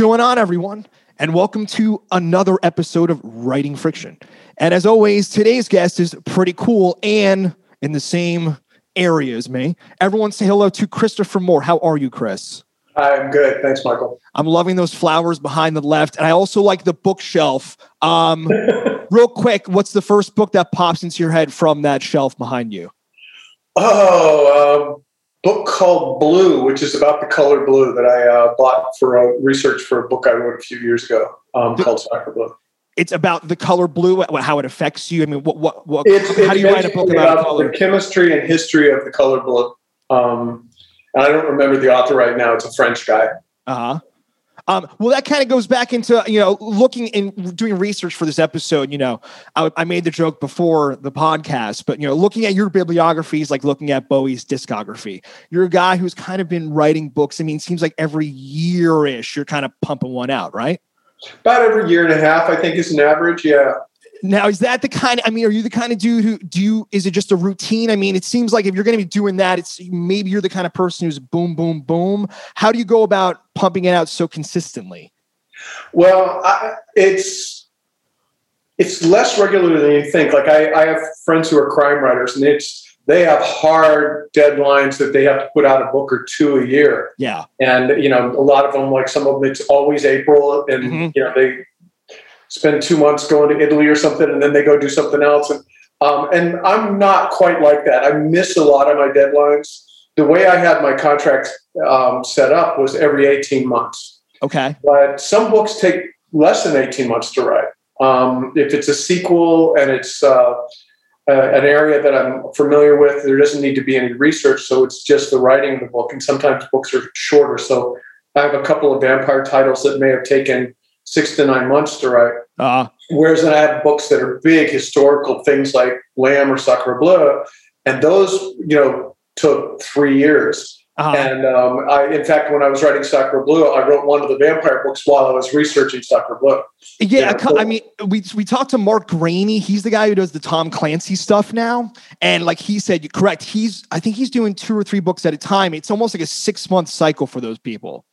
What's going on, everyone? And welcome to another episode of Writing Friction. And as always, today's guest is pretty cool and in the same area as me. Everyone say hello to Christopher Moore. How are you, Chris? I'm good. Thanks, Michael. I'm loving those flowers behind the left. And I also like the bookshelf. Um, real quick, what's the first book that pops into your head from that shelf behind you? Oh, um, book called Blue, which is about the color blue that I uh, bought for a research for a book I wrote a few years ago um, called Sacre Bleu. It's about the color blue, how it affects you. I mean, what, what, what it's, how do you write a book about, about the chemistry and history of the color blue? Um, and I don't remember the author right now. It's a French guy. Uh huh. Um, well, that kind of goes back into you know looking and doing research for this episode. You know, I, I, made the joke before the podcast, but you know, looking at your bibliography is like looking at Bowie's discography. You're a guy who's kind of been writing books. I mean, seems like every year ish you're kind of pumping one out, right? About every year and a half, I think is an average. Yeah. Now, is that the kind? I mean, are you the kind of dude who do you? Is it just a routine? I mean, it seems like if you're going to be doing that, it's maybe you're the kind of person who's boom, boom, boom. How do you go about pumping it out so consistently? Well, I, it's it's less regular than you think. Like I, I have friends who are crime writers, and it's they have hard deadlines that they have to put out a book or two a year. Yeah, and you know, a lot of them, like some of them, it's always April, and mm-hmm. you know they spend two months going to Italy or something, and then they go do something else. And um, and I'm not quite like that. I miss a lot of my deadlines. The way I had my contract um, set up was every 18 months. Okay. But some books take less than 18 months to write. Um, if it's a sequel and it's uh, uh, an area that I'm familiar with, there doesn't need to be any research. So it's just the writing of the book. And sometimes books are shorter. So I have a couple of vampire titles that may have taken six to nine months to write. Uh-huh. Whereas I have books that are big historical things like Lamb or Sacre Bleu, and those, you know, took three years. Uh-huh. And um, I, in fact, when I was writing Sacre Bleu, I wrote one of the vampire books while I was researching Sacre Bleu. Yeah, yeah I mean, we we talked to Mark Greaney. He's the guy who does the Tom Clancy stuff now, and like he said, correct. He's I think he's doing two or three books at a time. It's almost like a six month cycle for those people.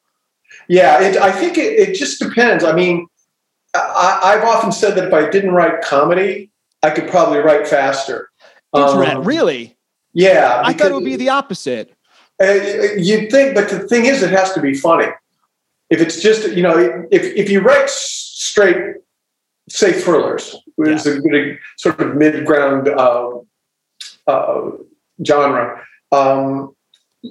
Yeah, it, I think it, it, just depends. I mean, I, have often said that if I didn't write comedy, I could probably write faster. Um, really? Yeah. I thought it would be the opposite. Uh, you'd think, but the thing is, it has to be funny. If it's just, you know, if, if you write straight, say thrillers, which yeah. is a good sort of mid ground uh, uh, genre, um,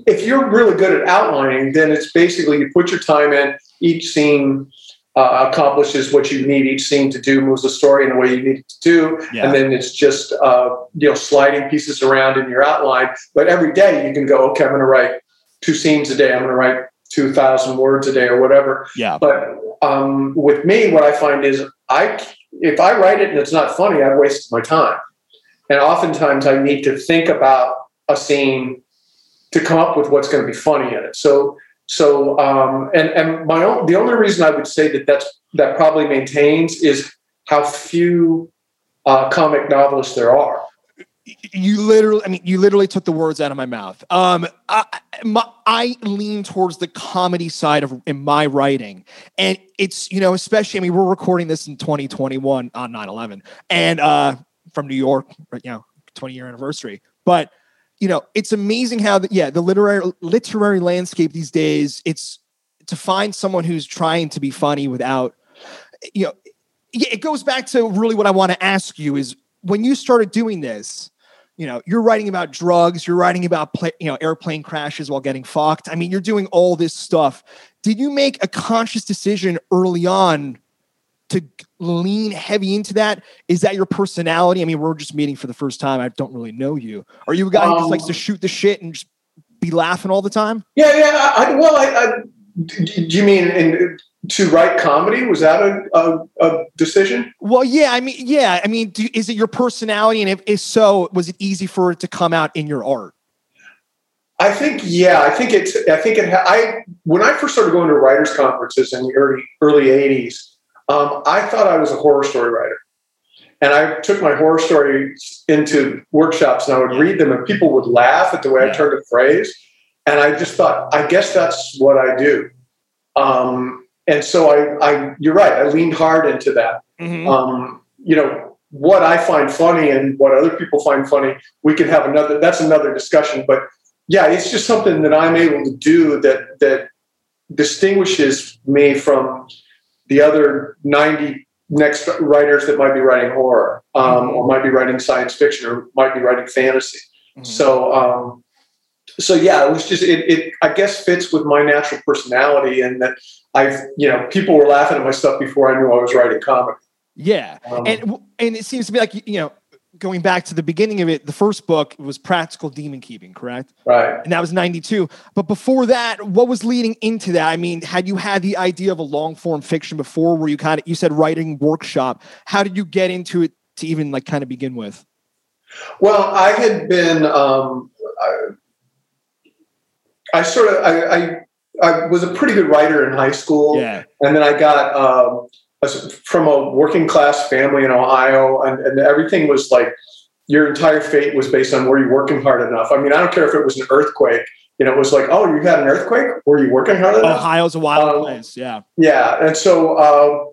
if you're really good at outlining, then it's basically you put your time in. Each scene uh, accomplishes what you need each scene to do, moves the story in the way you need it to do, yeah. and then it's just uh, you know sliding pieces around in your outline. But every day you can go, okay, I'm going to write two scenes a day. I'm going to write two thousand words a day or whatever. Yeah. But um, with me, what I find is I if I write it and it's not funny, I've wasted my time. And oftentimes I need to think about a scene to come up with what's going to be funny in it. So so um, and and my own the only reason I would say that that's that probably maintains is how few uh, comic novelists there are. You literally, I mean, you literally took the words out of my mouth. Um, I, my, I lean towards the comedy side of in my writing, and it's you know, especially. I mean, we're recording this in 2021 on 9/11, and uh, from New York, you know, 20 year anniversary, but you know, it's amazing how the, yeah, the literary literary landscape these days, it's to find someone who's trying to be funny without you know, it goes back to really what I want to ask you is when you started doing this, you know, you're writing about drugs, you're writing about play, you know, airplane crashes while getting fucked. I mean, you're doing all this stuff. Did you make a conscious decision early on to lean heavy into that? Is that your personality? I mean, we're just meeting for the first time. I don't really know you. Are you a guy um, who just likes to um, shoot the shit and just be laughing all the time? Yeah, yeah. I, well, I, I, do you mean in, to write comedy? Was that a, a, a, decision? Well, yeah. I mean, yeah. I mean, do, is it your personality? And if, if so, was it easy for it to come out in your art? I think, yeah. I think it's. I think it. Ha- I when I first started going to writers' conferences in the early early '80s. Um, I thought I was a horror story writer. And I took my horror stories into workshops and I would read them, and people would laugh at the way. I turned a phrase. And I just thought, I guess that's what I do. Um, and so I, I, you're right. I leaned hard into that. Mhm. Um, you know, what I find funny and what other people find funny, we can have another. That's another discussion. But yeah, it's just something that I'm able to do that that distinguishes me from the other 90 next writers that might be writing horror um, or might be writing science fiction or might be writing fantasy. Mhm. So, um, so yeah, it was just it, it. I guess fits with my natural personality, and that I've you know people were laughing at my stuff before I knew I was writing comedy. yeah. Um, and and it seems to be like you know going back to the beginning of it the first book was Practical Demonkeeping correct right. and that was 92 but before that what was leading into that i mean had you had the idea of a long form fiction before where you kind of you said writing workshop how did you get into it to even like kind of begin with Well, I had been. Um, I, I sort of. I, I I was a pretty good writer in high school. yeah and then I got um, from a working class family in Ohio, and, and everything was like your entire fate was based on were you working hard enough. I mean, I don't care if it was an earthquake. You know, it was like, oh, you had an earthquake. Were you working hard enough? ohio's a wild Um, place yeah Yeah, and so um,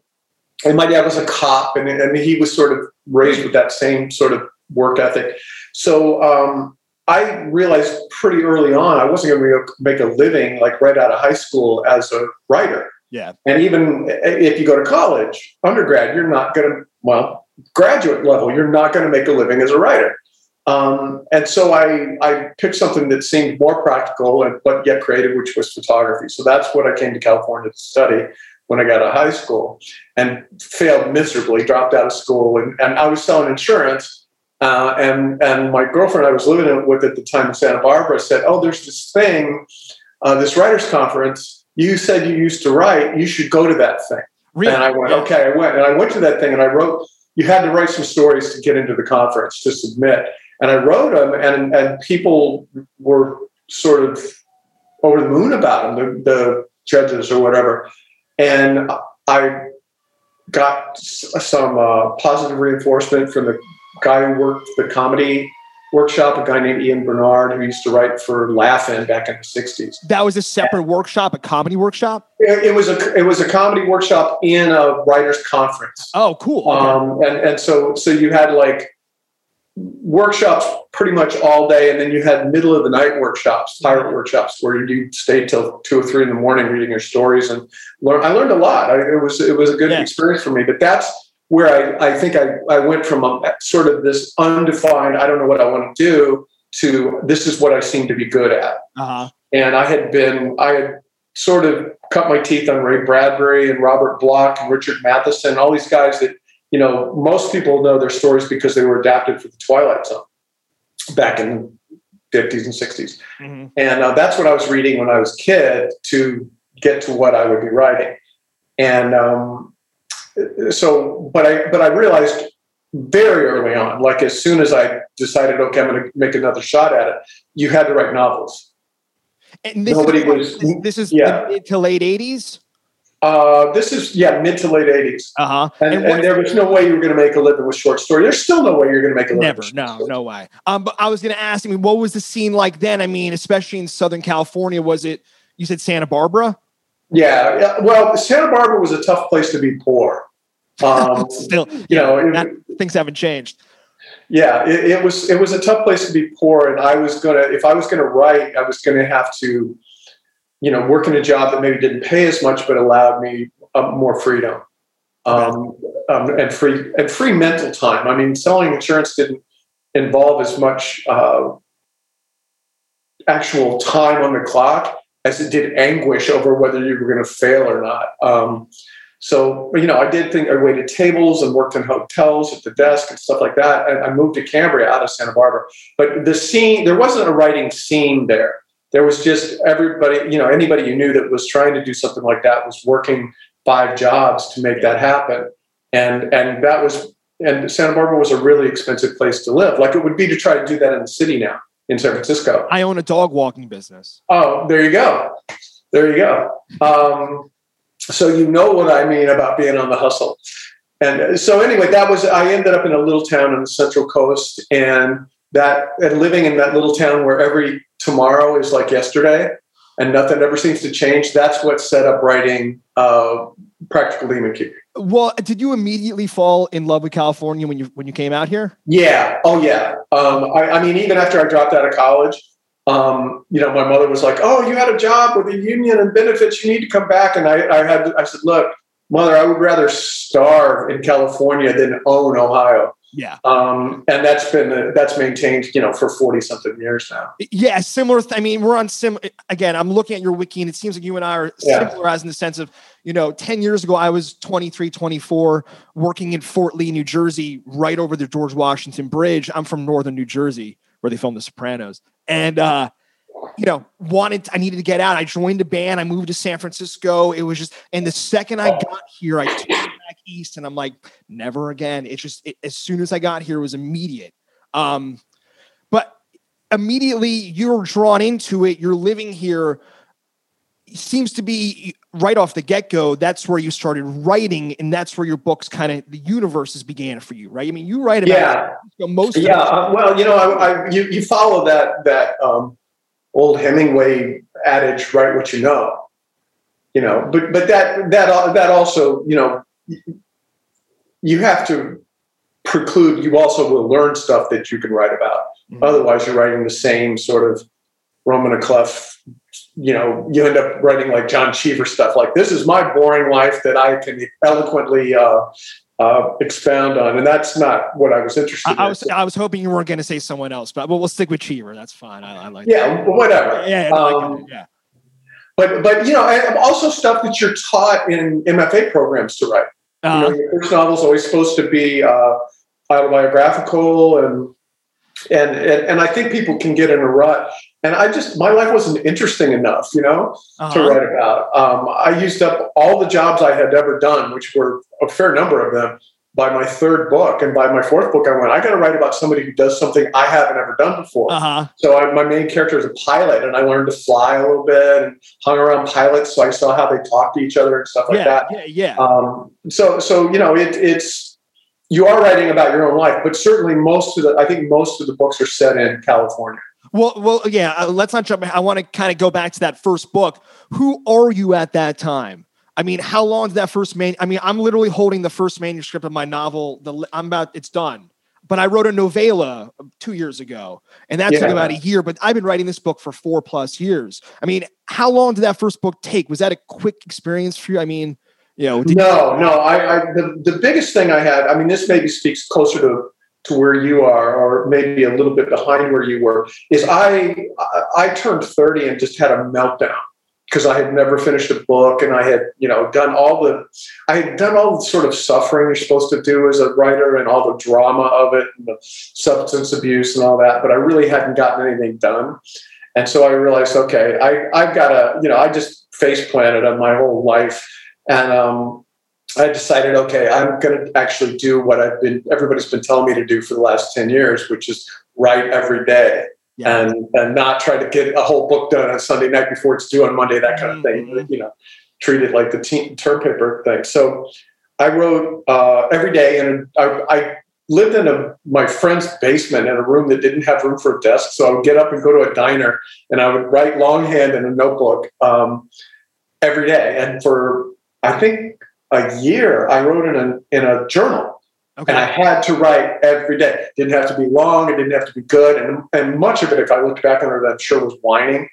and my dad was a cop, and, and he was sort of raised with that same sort of work ethic. So um, I realized pretty early on I wasn't going to make a living like right out of high school as a writer. Yeah And even if you go to college, undergrad, you're not going to, well, graduate level, you're not going to make a living as a writer. Um, and so I, I picked something that seemed more practical and, but yet creative, which was photography. So that's what I came to California to study when I got out of high school and failed miserably, dropped out of school. And, and I was selling insurance. Uh, and, and my girlfriend I was living with at the time in Santa Barbara said, Oh, there's this thing, uh, this writers conference. You said you used to write. You should go to that thing. really And I went, okay, I went. And I went to that thing and I wrote, you had to write some stories to get into the conference to submit. And I wrote them and, and people were sort of over the moon about them, the, the judges or whatever. And I got some uh, positive reinforcement from the guy who worked the comedy workshop, a guy named Ian Bernard, who used to write for Laugh-In back in the 60s. that was a separate workshop a comedy workshop It, it was a it was a comedy workshop in a writers conference, oh cool okay. um, and and so so you had like workshops pretty much all day, and then you had middle of the night workshops, pilot workshops, where you stayed till two or three in the morning reading your stories and learn. I learned a lot. I, it was it was a good Yeah. experience for me, but that's where I, I think I, I went from a, sort of this undefined, I don't know what I want to do, to this is what I seem to be good at. Uh-huh. And I had been I had sort of cut my teeth on Ray Bradbury and Robert Bloch and Richard Matheson, all these guys that you know most people know their stories because they were adapted for the Twilight Zone back in the 50s and 60s, Mhm. and uh, that's what I was reading when I was a kid to get to what I would be writing, and um, so but I but I realized very early on, like as soon as I decided, okay, I'm going to make another shot at it, you had to write novels. and this Nobody is, was- this, is yeah. mid to late 80s Uh, this is yeah, mid to late '80s, uh-huh and, And and, there was no way you were going to make a living with short story. There's still no way you're going to make a living. Never, with short no, story. no way. Um, but I was going to ask. I mean, what was the scene like then? I mean, especially in Southern California, was it? You said Santa Barbara. Yeah, yeah. Well, Santa Barbara was a tough place to be poor. Um, Still, you know, it- that, things haven't changed. yeah, it, it was it was a tough place to be poor, and I was gonna if I was gonna write, I was gonna have to, you know, work in a job that maybe didn't pay as much but allowed me uh, more freedom, um, um, and free and free mental time. I mean, selling insurance didn't involve as much uh, actual time on the clock as it did anguish over whether you were going to fail or not. Um, so, you know, I did think I waited tables and worked in hotels at the desk and stuff like that. And I moved to Cambria out of Santa Barbara. But the scene, there wasn't a writing scene there. There was just everybody, you know, anybody you knew that was trying to do something like that was working five jobs to make that happen. And and that was and Santa Barbara was a really expensive place to live. Like it would be to try to do that in the city now in San Francisco. I own a dog walking business. Oh, there you go. There you go. Um, so you know what I mean about being on the hustle. And so anyway, that was I ended up in a little town on the Central Coast, and that and living in that little town where every tomorrow is like yesterday. and nothing ever seems to change. That's what set up writing uh, Practical Demon Keeper. Well, did you immediately fall in love with California when you when you came out here? Yeah. Oh, yeah. Um, I, I, mean, even after I dropped out of college, um, you know, my mother was like, "Oh, you had a job with a union and benefits. You need to come back." And I, I had, I said, "Look, mother, I would rather starve in California than own Ohio." Yeah. Um, and that's been that's maintained, you know, for forty something years now. Yeah, similar. Th- I mean, we're on sim. Again, I'm looking at your wiki, and it seems like you and I are yeah. similar, as in the sense of, you know, ten years ago, I was 23, 24, working in Fort Lee, New Jersey, right over the George Washington Bridge. I'm from northern New Jersey, where they filmed The Sopranos, and uh, you know, wanted, I needed to get out. I joined a band. I moved to San Francisco. It was just, and the second I got here, I turned back east and I'm like, never again. It's just, it, as soon as I got here, it was immediate. Um, but immediately you're drawn into it. You're living here. Seems to be right off the get go. That's where you started writing, and that's where your books kind of the universes began for you, right? I mean, you write about yeah. You know, most. Yeah. Uh, well, you know, I, I, you you follow that that um, old Hemingway adage, write what you know. You know, but but that that that also, you know, you have to preclude. You also will learn stuff that you can write about. Mm-hmm. Otherwise, you're writing the same sort of Roman a Clef. You know, you end up writing like John Cheever stuff. Like this is my boring life that I can eloquently uh, uh, expound on, and that's not what I was interested I, in. I was I was hoping you weren't going to say someone else, but well, we'll stick with Cheever. That's fine. I, I like. Yeah, that. whatever. Yeah, yeah, um, like yeah. But but you know, also stuff that you're taught in MFA programs to write. Uh-huh. You know, your first novel is always supposed to be uh, autobiographical, and, and and and I think people can get in a rut and I just my life wasn't interesting enough, you know, uh-huh. to write about. Um, I used up all the jobs I had ever done, which were a fair number of them, by my third book, and by my fourth book, I went, I got to write about somebody who does something I haven't ever done before. Uh-huh. So I, my main character is a pilot, and I learned to fly a little bit and hung around pilots, so I saw how they talk to each other and stuff like yeah, that. Yeah, yeah. Um, so so you know, it, it's you are writing about your own life, but certainly most of the I think most of the books are set in California. Well, well, yeah. Uh, let's not jump. I want to kind of go back to that first book. Who are you at that time? I mean, how long did that first man? I mean, I'm literally holding the first manuscript of my novel. The I'm about it's done, but I wrote a novella two years ago, and that yeah. took about a year. But I've been writing this book for four plus years. I mean, how long did that first book take? Was that a quick experience for you? I mean, you know, no, you- no. I, I the, the biggest thing I had. I mean, this maybe speaks closer to to where you are, or maybe a little bit behind where you were, is I I turned 30 and just had a meltdown because I had never finished a book and I had, you know, done all the I had done all the sort of suffering you're supposed to do as a writer and all the drama of it and the substance abuse and all that, but I really hadn't gotten anything done. And so I realized, okay, I, I've got to, you know, I just face planted on my whole life. And um, I decided, okay, I'm going to actually do what I've been, everybody's been telling me to do for the last 10 years, which is write every day yeah. and, and not try to get a whole book done on Sunday night before it's due on Monday, that kind of thing, mm-hmm. you know, treat it like the teen, term paper thing. So I wrote uh, every day and I, I lived in a, my friend's basement in a room that didn't have room for a desk. So I would get up and go to a diner and I would write longhand in a notebook um, every day. And for, I think a year, I wrote in a, in a journal. Okay. And I had to write every day. It didn't have to be long. It didn't have to be good. And, and much of it, if I looked back on it, I'm sure was whining.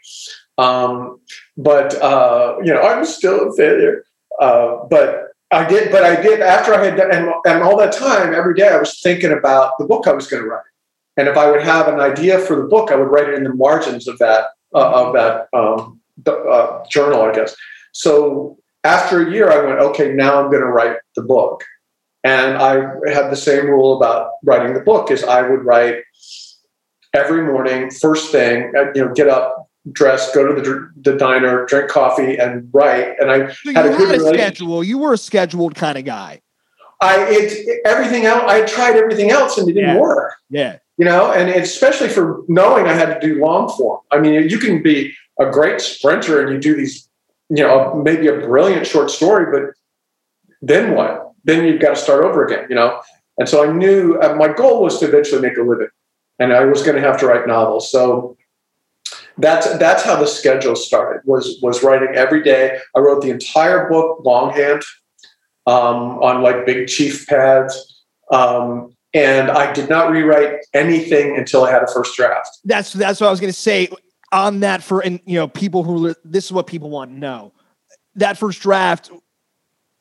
Um, but, uh, you know, I was still a failure. Uh, but I did, but I did after I had done, and, and all that time, every day I was thinking about the book I was going to write. And if I would have an idea for the book, I would write it in the margins of that, uh, of that um, uh, journal, I guess. So after a year, I went, okay, now I'm going to write the book. And I had the same rule about writing the book is I would write every morning, first thing, you know, get up, dress, go to the, the diner, drink coffee, and write. And I so had a good a schedule. You were a scheduled kind of guy. I it, everything else. I tried everything else, and it didn't yeah. work. Yeah, you know, and especially for knowing I had to do long form. I mean, you can be a great sprinter and you do these you know, maybe a brilliant short story, but then what? Then you've got to start over again, you know? And so I knew uh, my goal was to eventually make a living and I was going to have to write novels. So that's that's how the schedule started. Was was writing every day. I wrote the entire book longhand um, on like big chief pads, um, and I did not rewrite anything until I had a first draft. That's that's what I was going to say on that for and you know people who this is what people want to know. That first draft,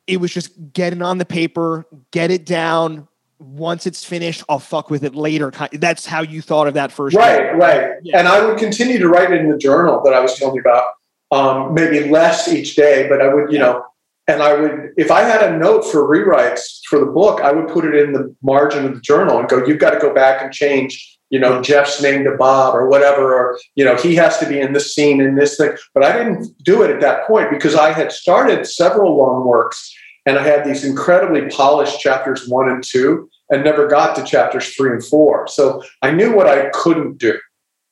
it was just getting on the paper, get it down. Once it's finished, I'll fuck with it later. That's how you thought of that first. Right, draft. right. Yeah. And I would continue to write it in the journal that I was telling you about. Um, maybe less each day, but I would, you know, and I would, if I had a note for rewrites for the book, I would put it in the margin of the journal and go, you've got to go back and change, you know, Jeff's name to Bob or whatever, or, you know, he has to be in this scene in this thing. But I didn't do it at that point because I had started several long works and I had these incredibly polished chapters one and two and never got to chapters three and four. So I knew what I couldn't do.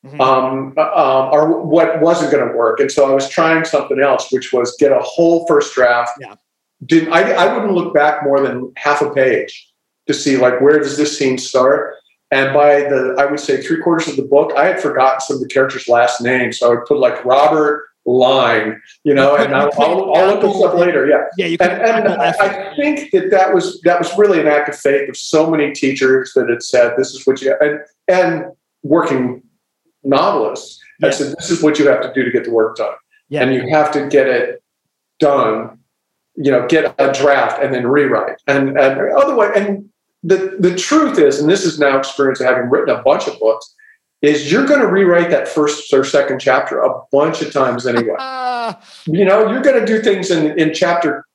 Mm-hmm. Um, um, or what wasn't going to work. And so I was trying something else, which was get a whole first draft. Yeah. Didn't I, I wouldn't look back more than half a page to see like where does this scene start. And by the I would say three quarters of the book, I had forgotten some of the characters' last names. So I would put like Robert Line, you know, you and I'll, I'll, I'll, look this up later. Yeah, yeah. You and, and I, I think that that was that was really an act of faith of so many teachers that had said this is what you and and working novelists. Yeah. I said, this is what you have to do to get the work done. Yeah. And you have to get it done, you know, get a draft and then rewrite. And, and otherwise, and the, the truth is, and this is now experience of having written a bunch of books, is you're going to rewrite that first or second chapter a bunch of times anyway. you know, you're going to do things in, in chapter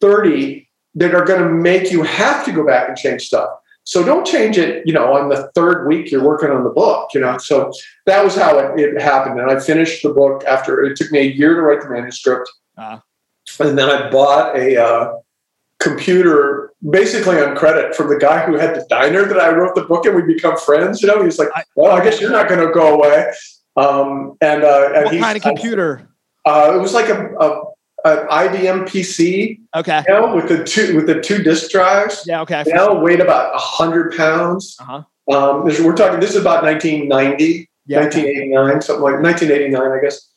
30 that are going to make you have to go back and change stuff. So don't change it, you know, on the third week you're working on the book, you know. So that was how it, it happened. And I finished the book after it took me a year to write the manuscript. Uh-huh. And then I bought a uh, computer basically on credit from the guy who had the diner that I wrote the book and we become friends. You know, he's like, well, I guess you're not going to go away. Um, and, uh, and what kind of computer? Uh, it was like a, a an IBM PC. Okay. You know, with the two with the two disk drives. Yeah. Okay. You know, weighed about hundred pounds. Uh-huh. Um, we're talking. This is about 1990, yeah, 1989, something like 1989, I guess.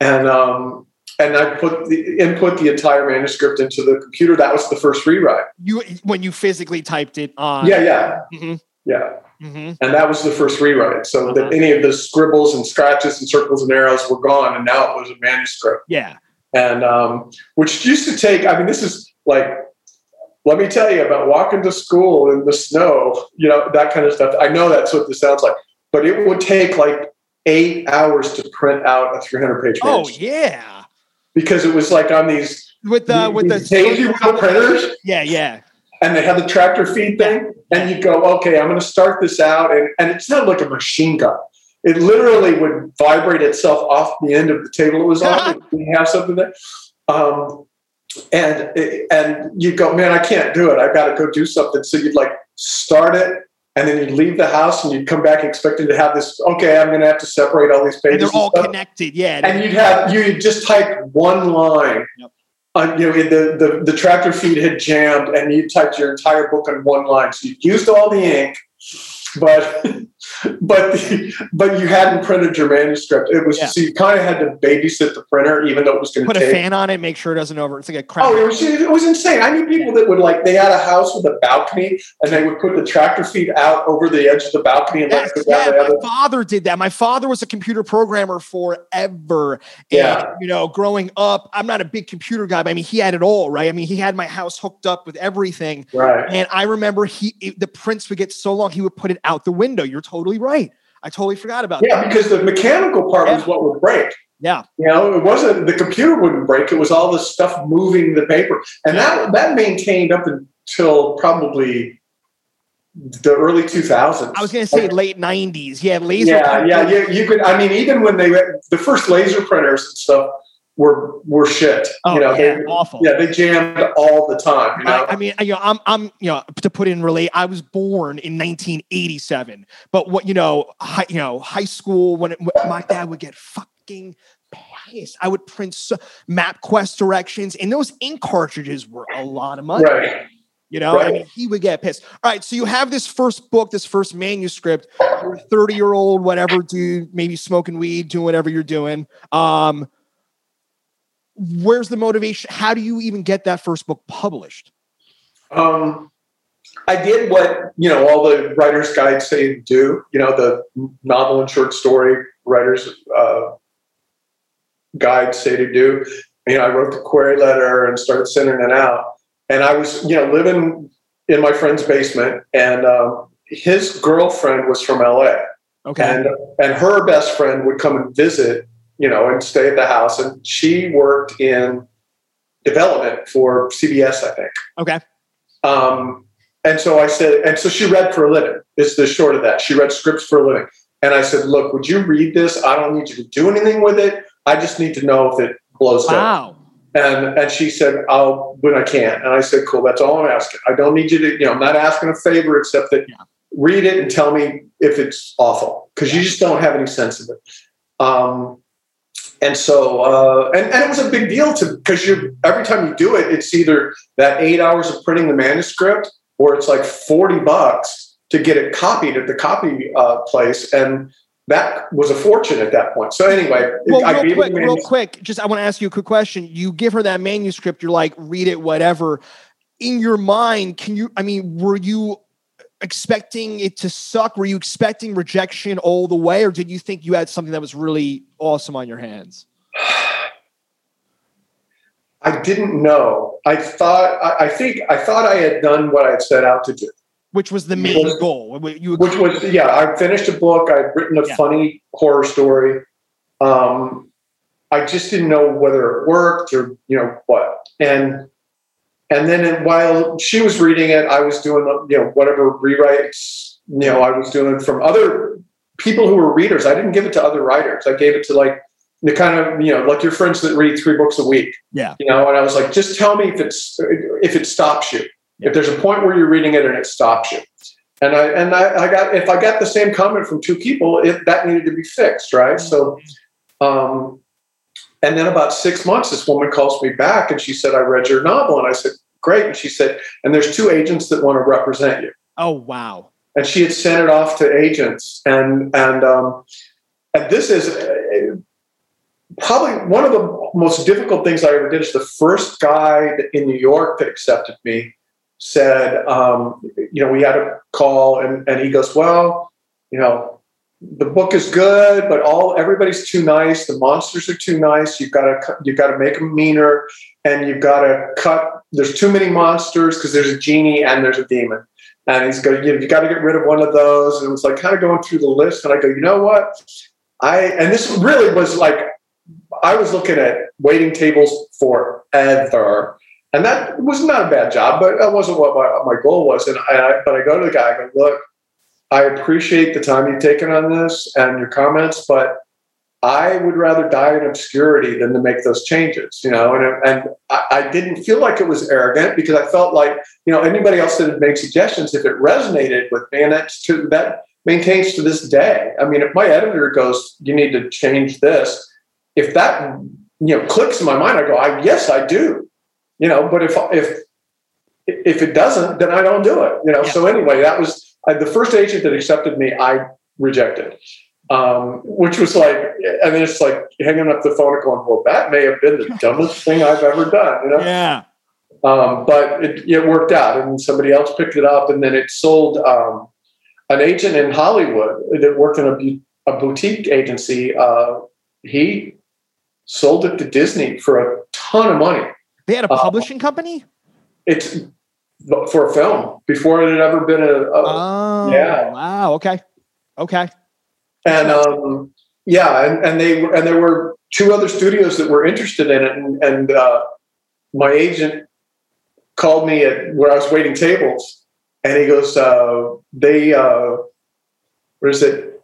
And um, and I put the input the entire manuscript into the computer. That was the first rewrite. You when you physically typed it on. Yeah. Yeah. Mm-hmm. Yeah. Mm-hmm. And that was the first rewrite. So uh-huh. that any of the scribbles and scratches and circles and arrows were gone, and now it was a manuscript. Yeah and um, which used to take. I mean, this is like, let me tell you about walking to school in the snow, you know, that kind of stuff. I know that's what this sounds like, but it would take like eight hours to print out a 300 page. Oh yeah, because it was like on these with the with the daisy wheel printers. Yeah, yeah. And they had the tractor feed thing, and you go, okay, I'm going to start this out, and, and it sounded like a machine gun it literally would vibrate itself off the end of the table it was on. you have something there. Um, and and you go, man, I can't do it. I got to go do something. So you'd like start it, and then you'd leave the house, and you'd come back expecting to have this. Okay, I'm going to have to separate all these pages. And they're all and connected, yeah. And you'd have you'd just type one line. Yep. On, you know, the, the the tractor feed had jammed, and you typed your entire book on one line. So you used all the ink, but but the, but you hadn't printed your manuscript. It was yeah. so you kind of had to babysit the printer, even though it was going to put take, a fan on it, make sure it doesn't over. It's like a crap. Oh, it was it was insane. I knew people that would like they had a house with a balcony, and they would put the tractor feed out over the edge of the balcony and yes, yeah, my other. father did that. My father was a computer programmer forever. And, yeah, you know, growing up, I'm not a big computer guy, but I mean, he had it all, right? I mean, he had my house hooked up with everything, right? And I remember he it, the prints would get so long, he would put it out the window. You're totally right. I totally forgot about yeah, that. Yeah, because the mechanical part yeah. was what would break. Yeah. You know, it wasn't the computer wouldn't break, it was all the stuff moving the paper. And that that maintained up until probably the early 2000s. I was going to say late 90s. Yeah, laser. Yeah, yeah, yeah. You could. I mean, even when they the first laser printers and stuff were were shit. Oh, you know, yeah, they, awful. Yeah, they jammed all the time. You know? I, I, mean, you know, I'm I'm you know to put in relate. I was born in 1987, but what you know, high, you know, high school when, it, when my dad would get fucking pissed. I would print so, MapQuest directions, and those ink cartridges were a lot of money. Right. You know, right. I mean, he would get pissed. All right, so you have this first book, this first manuscript. You're a 30 year old, whatever, dude, maybe smoking weed, doing whatever you're doing. Um, where's the motivation? How do you even get that first book published? Um, I did what you know all the writers' guides say to do. You know, the novel and short story writers' uh, guides say to do. You know, I wrote the query letter and started sending it out. And I was, you know, living in my friend's basement, and um, his girlfriend was from LA. Okay. And and her best friend would come and visit, you know, and stay at the house. And she worked in development for CBS, I think. Okay. Um, and so I said, and so she read for a living. Is the short of that. She read scripts for a living. And I said, look, would you read this? I don't need you to do anything with it. I just need to know if it blows wow. up. And and she said, I'll when I can. And I said, Cool, that's all I'm asking. I don't need you to, you know, I'm not asking a favor except that yeah. read it and tell me if it's awful. Because yeah. you just don't have any sense of it. Um, and so uh, and, and it was a big deal to because you every time you do it, it's either that eight hours of printing the manuscript or it's like 40 bucks to get it copied at the copy uh, place. And that was a fortune at that point. So anyway, well, real quick, real quick, just I want to ask you a quick question. You give her that manuscript, you're like, read it, whatever. In your mind, can you? I mean, were you expecting it to suck? Were you expecting rejection all the way, or did you think you had something that was really awesome on your hands? I didn't know. I thought. I, I think. I thought I had done what I had set out to do which was the main was, goal. You which was yeah, I finished a book. I'd written a yeah. funny horror story. Um, I just didn't know whether it worked or you know what. And and then while she was reading it, I was doing you know whatever rewrites you know I was doing from other people who were readers. I didn't give it to other writers. I gave it to like the kind of you know like your friends that read three books a week. Yeah, you know. And I was like, just tell me if it's if it stops you if there's a point where you're reading it and it stops you. And I and I, I got if I got the same comment from two people, it, that needed to be fixed, right? So um, and then about six months, this woman calls me back and she said, I read your novel. And I said, Great. And she said, and there's two agents that want to represent you. Oh wow. And she had sent it off to agents. And and um, and this is uh, probably one of the most difficult things I ever did is the first guy in New York that accepted me said, um, you know, we had a call and, and he goes, well, you know, the book is good, but all everybody's too nice. The monsters are too nice. You've got to you've got to make them meaner, and you've got to cut. There's too many monsters because there's a genie and there's a demon, and he's going. You, you got to get rid of one of those. And it was like kind of going through the list, and I go, you know what? I and this really was like I was looking at waiting tables forever and that was not a bad job, but that wasn't what my, my goal was. And I, but I go to the guy, I go, look, I appreciate the time you've taken on this and your comments, but I would rather die in obscurity than to make those changes, you know. And, and I, I didn't feel like it was arrogant because I felt like, you know, anybody else that had made suggestions, if it resonated with me, and that's to, that maintains to this day. I mean, if my editor goes, you need to change this, if that you know clicks in my mind, I go, I yes, I do you know but if if if it doesn't then i don't do it you know yeah. so anyway that was uh, the first agent that accepted me i rejected. Um, which was like i mean it's like hanging up the phone and going well that may have been the dumbest thing i've ever done you know? Yeah. Um, but it, it, worked out and somebody else picked it up and then it sold um, an agent in hollywood that worked in a, a boutique agency uh, he sold it to disney for a ton of money. They had a uh, publishing uh, company. It's for a film before it had ever been a. a oh, yeah. Wow. Okay. Okay. And um, yeah, and, and they and there were two other studios that were interested in it, and, and uh, my agent called me at where I was waiting tables, and he goes, uh, "They, uh, what is it?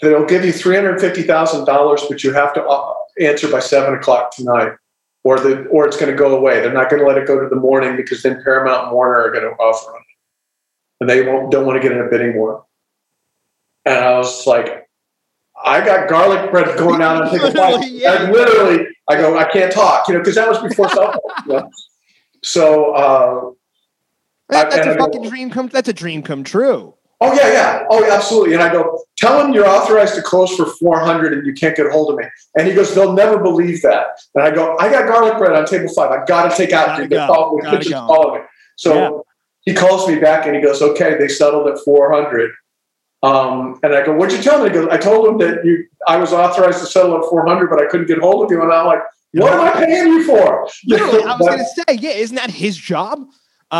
They'll give you three hundred fifty thousand dollars, but you have to uh, answer by seven o'clock tonight." Or the or it's going to go away. They're not going to let it go to the morning because then Paramount and Warner are going to offer on it, and they won't don't want to get in a bidding war. And I was like, I got garlic bread going out take a bite. yeah. I literally, I go, I can't talk, you know, because that was before cell. You know? So, uh, That- that's and a I go, fucking dream come. That's a dream come true. Oh yeah, yeah. Oh, yeah, absolutely. And I go, tell him you're authorized to close for 400 and you can't get a hold of me. And he goes, they'll never believe that. And I go, I got garlic bread on table five. I got to take out. Gotta the go. call- the kitchen's calling me. So he calls me back and he goes, okay, they settled at 400. Um, and I go, what'd you tell me? He goes, I told him that you, I was authorized to settle at 400, but I couldn't get hold of you. And I'm like, what am I paying you for? Literally, I was gonna say, yeah, isn't that his job?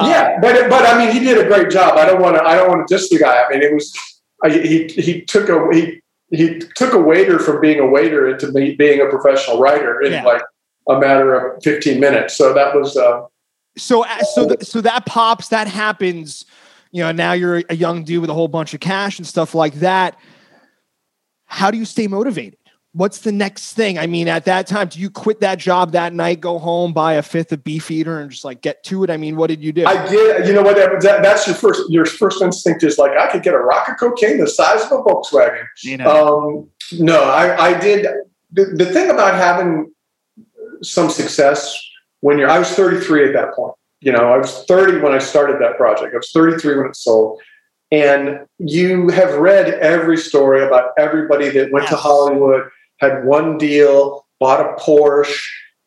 Uh, yeah, but but I mean, he did a great job. I don't want to I don't want to diss the guy. I mean, it was I, he he took a he he took a waiter from being a waiter into being a professional writer in Yeah. like a matter of 15 minutes. So that was uh, So, uh, so, th- so that pops. That happens. You know, now you're a young dude with a whole bunch of cash and stuff like that. How do you stay motivated? What's the next thing? I mean, at that time, do you quit that job that night, go home, buy a fifth of Beefeater, and just like get to it? I mean, what did you do? I did. You know what? That, that, that's your first your first instinct is like I could get a rock of cocaine the size of a Volkswagen. you know, Um, no, I, I did. The, the thing about having some success when you're, I was 33 at that point. You know, I was 30 when I started that project. I was 33 when it sold. And you have read every story about everybody that went to Hollywood, had one deal, bought a Porsche,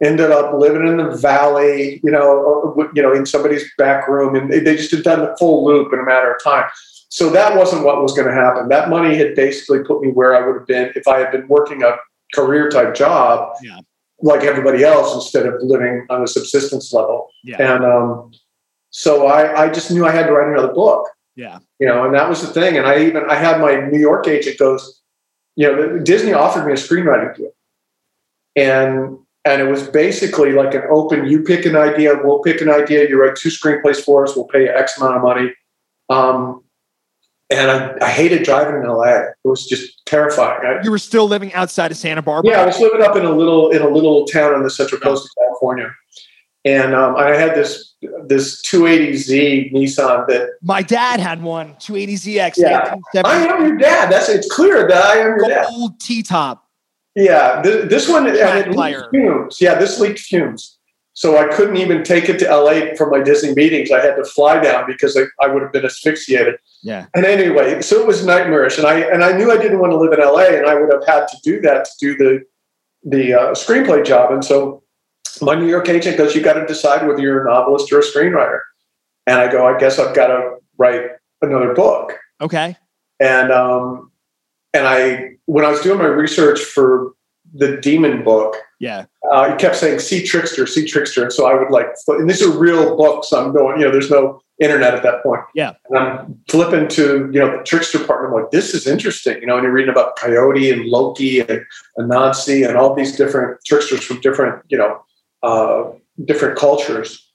ended up living in the valley, you know, you know, in somebody's back room, and they, they just had done the full loop in a matter of time. So that wasn't what was going to happen. That money had basically put me where I would have been if I had been working a career type job, Yeah. like everybody else, instead of living on a subsistence level. yeah, And um, so I, I just knew I had to write another book yeah, you know, and that was the thing. And I even I had my New York agent goes, you know, Disney offered me a screenwriting deal, and and it was basically like an open. You pick an idea, we'll pick an idea. You write two screenplays for us. We'll pay you X amount of money. Um, and I, I hated driving in LA. It was just terrifying. I, you were still living outside of Santa Barbara. yeah, I was living up in a little in a little town on the central coast of California, and um, I had this this 280Z Nissan that My dad had one, 280ZX. Yeah. I am your dad. That's it's clear that I am your dad. Old T top. Yeah, this, this one and it leaked fumes. Yeah, this leaked fumes. So I couldn't even take it to LA for my Disney meetings. I had to fly down because I, I would have been asphyxiated. Yeah. And anyway, so it was nightmarish, and I and I knew I didn't want to live in LA, and I would have had to do that to do the the uh, screenplay job. And so my New York agent goes, "You got to decide whether you're a novelist or a screenwriter." And I go, "I guess I've got to write another book." Okay. and um, and I when I was doing my research for the demon book, Yeah. uh, he kept saying "see trickster, see trickster," and so I would like, and these are real books. I'm going, you know, there's no internet at that point. Yeah. and I'm flipping to you know the trickster part. And I'm like, this is interesting, you know, and you're reading about Coyote and Loki and Anansi and all these different tricksters from different you know uh, different cultures,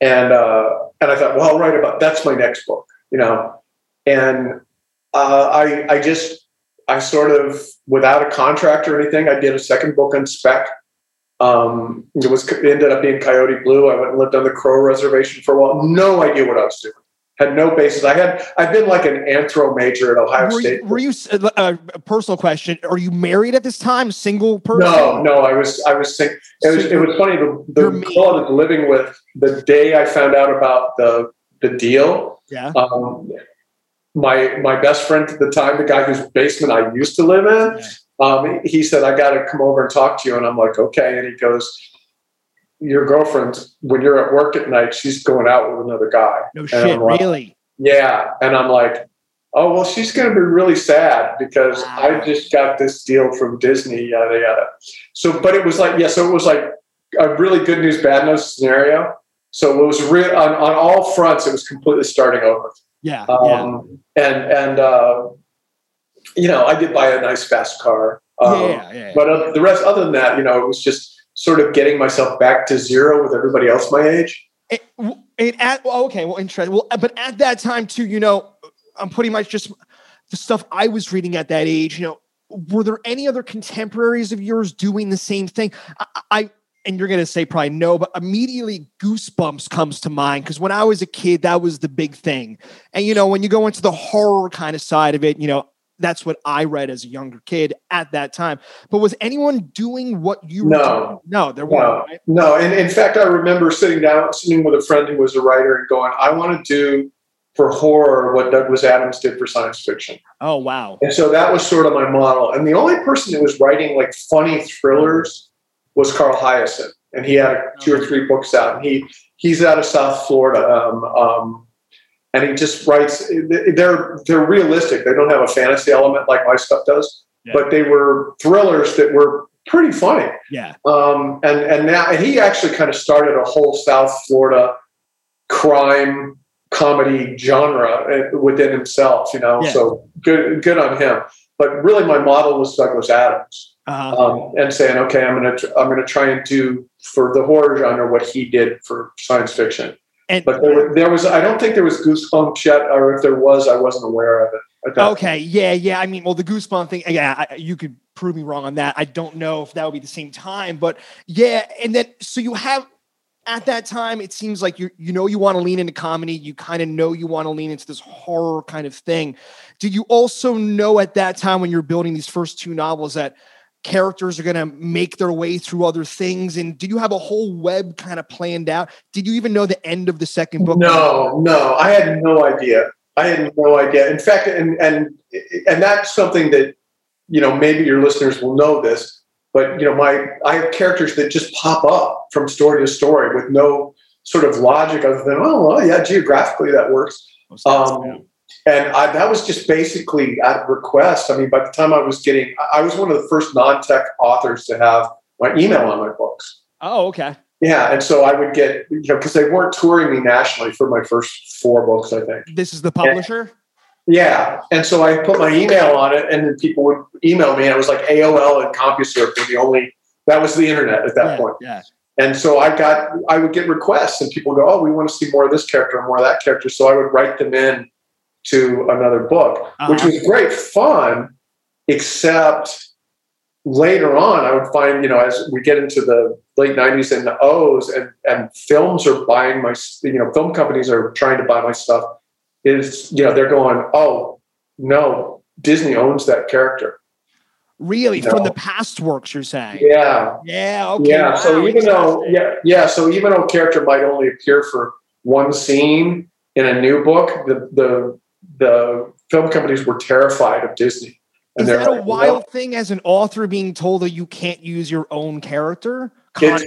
and uh, and I thought, well, I'll write about that's my next book, you know, and uh, I I just I sort of without a contract or anything, I did a second book on spec. Um, it was it ended up being Coyote Blue. I went and lived on the Crow Reservation for a while. No idea what I was doing. Had no basis. I had I've been like an anthro major at Ohio Were State. you, were you uh, a personal question? Are you married at this time? Single person? no, no, I was I was it was it was funny. The, the girl I was living with the day I found out about the the deal. Yeah. Um, my my best friend at the time, the guy whose basement I used to live in, Yeah. um, he said, "I got to come over and talk to you." And I'm like, "Okay." And he goes, "Your girlfriend, when you're at work at night, she's going out with another guy." No And shit. Like, Really? Yeah, and I'm like, "Oh well, she's going to be really sad because I just got this deal from Disney." Yada yada. So, but it was like, yeah, so it was like a really good news, bad news scenario. So it was real on, on all fronts. It was completely starting over. Yeah. yeah. Um, and and uh, you know, I did buy a nice fast car. Um, yeah. Yeah. But uh, the rest, other than that, you know, it was just sort of getting myself back to zero with everybody else my age. At okay, well, interesting. Well, uh, but at that time too, you know, I'm pretty much just the stuff I was reading at that age. You know, were there any other contemporaries of yours doing the same thing? I, I and you're gonna say probably no, but immediately Goosebumps comes to mind because when I was a kid, that was the big thing. And you know, when you go into the horror kind of side of it, you know, that's what I read as a younger kid at that time. But was anyone doing what you were No. doing? No, there No, weren't. right? no. And in fact, I remember sitting down, sitting with a friend who was a writer and going, I want to do for horror what Douglas Adams did for science fiction. Oh wow. And so that was sort of my model. And the only person that was writing like funny thrillers was Carl Hiaasen. And he had two or three books out. And he he's out of South Florida. Um, um, and he just writes they're they're realistic. They don't have a fantasy element like my stuff does. Yeah. But they were thrillers that were pretty funny. Yeah. Um, and and now and he actually kind of started a whole South Florida crime comedy genre uh, within himself, you know. Yeah. So good good on him. But really, my model was Douglas Adams, Uh, um, and saying, okay, I'm gonna I'm gonna try and do for the horror genre what he did for science fiction. And But there, there was I don't think there was Goosebumps yet, or if there was, I wasn't aware of it. okay, yeah, yeah. I mean, well, the goosebump thing. Yeah, I, you could prove me wrong on that. I don't know if that would be the same time, but yeah. And then so you have at that time, it seems like you you know you want to lean into comedy. You kind of know you want to lean into this horror kind of thing. Did you also know at that time when you're building these first two novels that characters are going to make their way through other things? And did you have a whole web kind of planned out? Did you even know the end of the second book? No, no, I had no idea. I had no idea. In fact, and and and that's something that you know maybe your listeners will know this, but you know my I have characters that just pop up from story to story with no sort of logic other than oh well yeah geographically that works. Um, and I, that was just basically at request. I mean, by the time I was getting, I was one of the first non-tech authors to have my email on my books. oh, okay. Yeah, and so I would get, you know, because they weren't touring me nationally for my first four books, I think. This is the publisher. Yeah, and so I put my email on it, and then people would email me. And it was like AOL and CompuServe were the only. That was the internet at that yeah, point. yeah. And so I got, I would get requests, and people go, "Oh, we want to see more of this character and more of that character." So I would write them in to another book, which Uh-huh. was great fun, except later on, I would find, you know, as we get into the late '90s and the O's, and and films are buying my, you know, film companies are trying to buy my stuff. Is you know they're going, oh no, Disney owns that character. Really, No. from the past works, you're saying? Yeah, Yeah. Okay. yeah. So even though, yeah, yeah. So even though a character might only appear for one scene in a new book, the the the film companies were terrified of Disney. is they're that a like, wild thing as an author being told that you can't use your own character Con-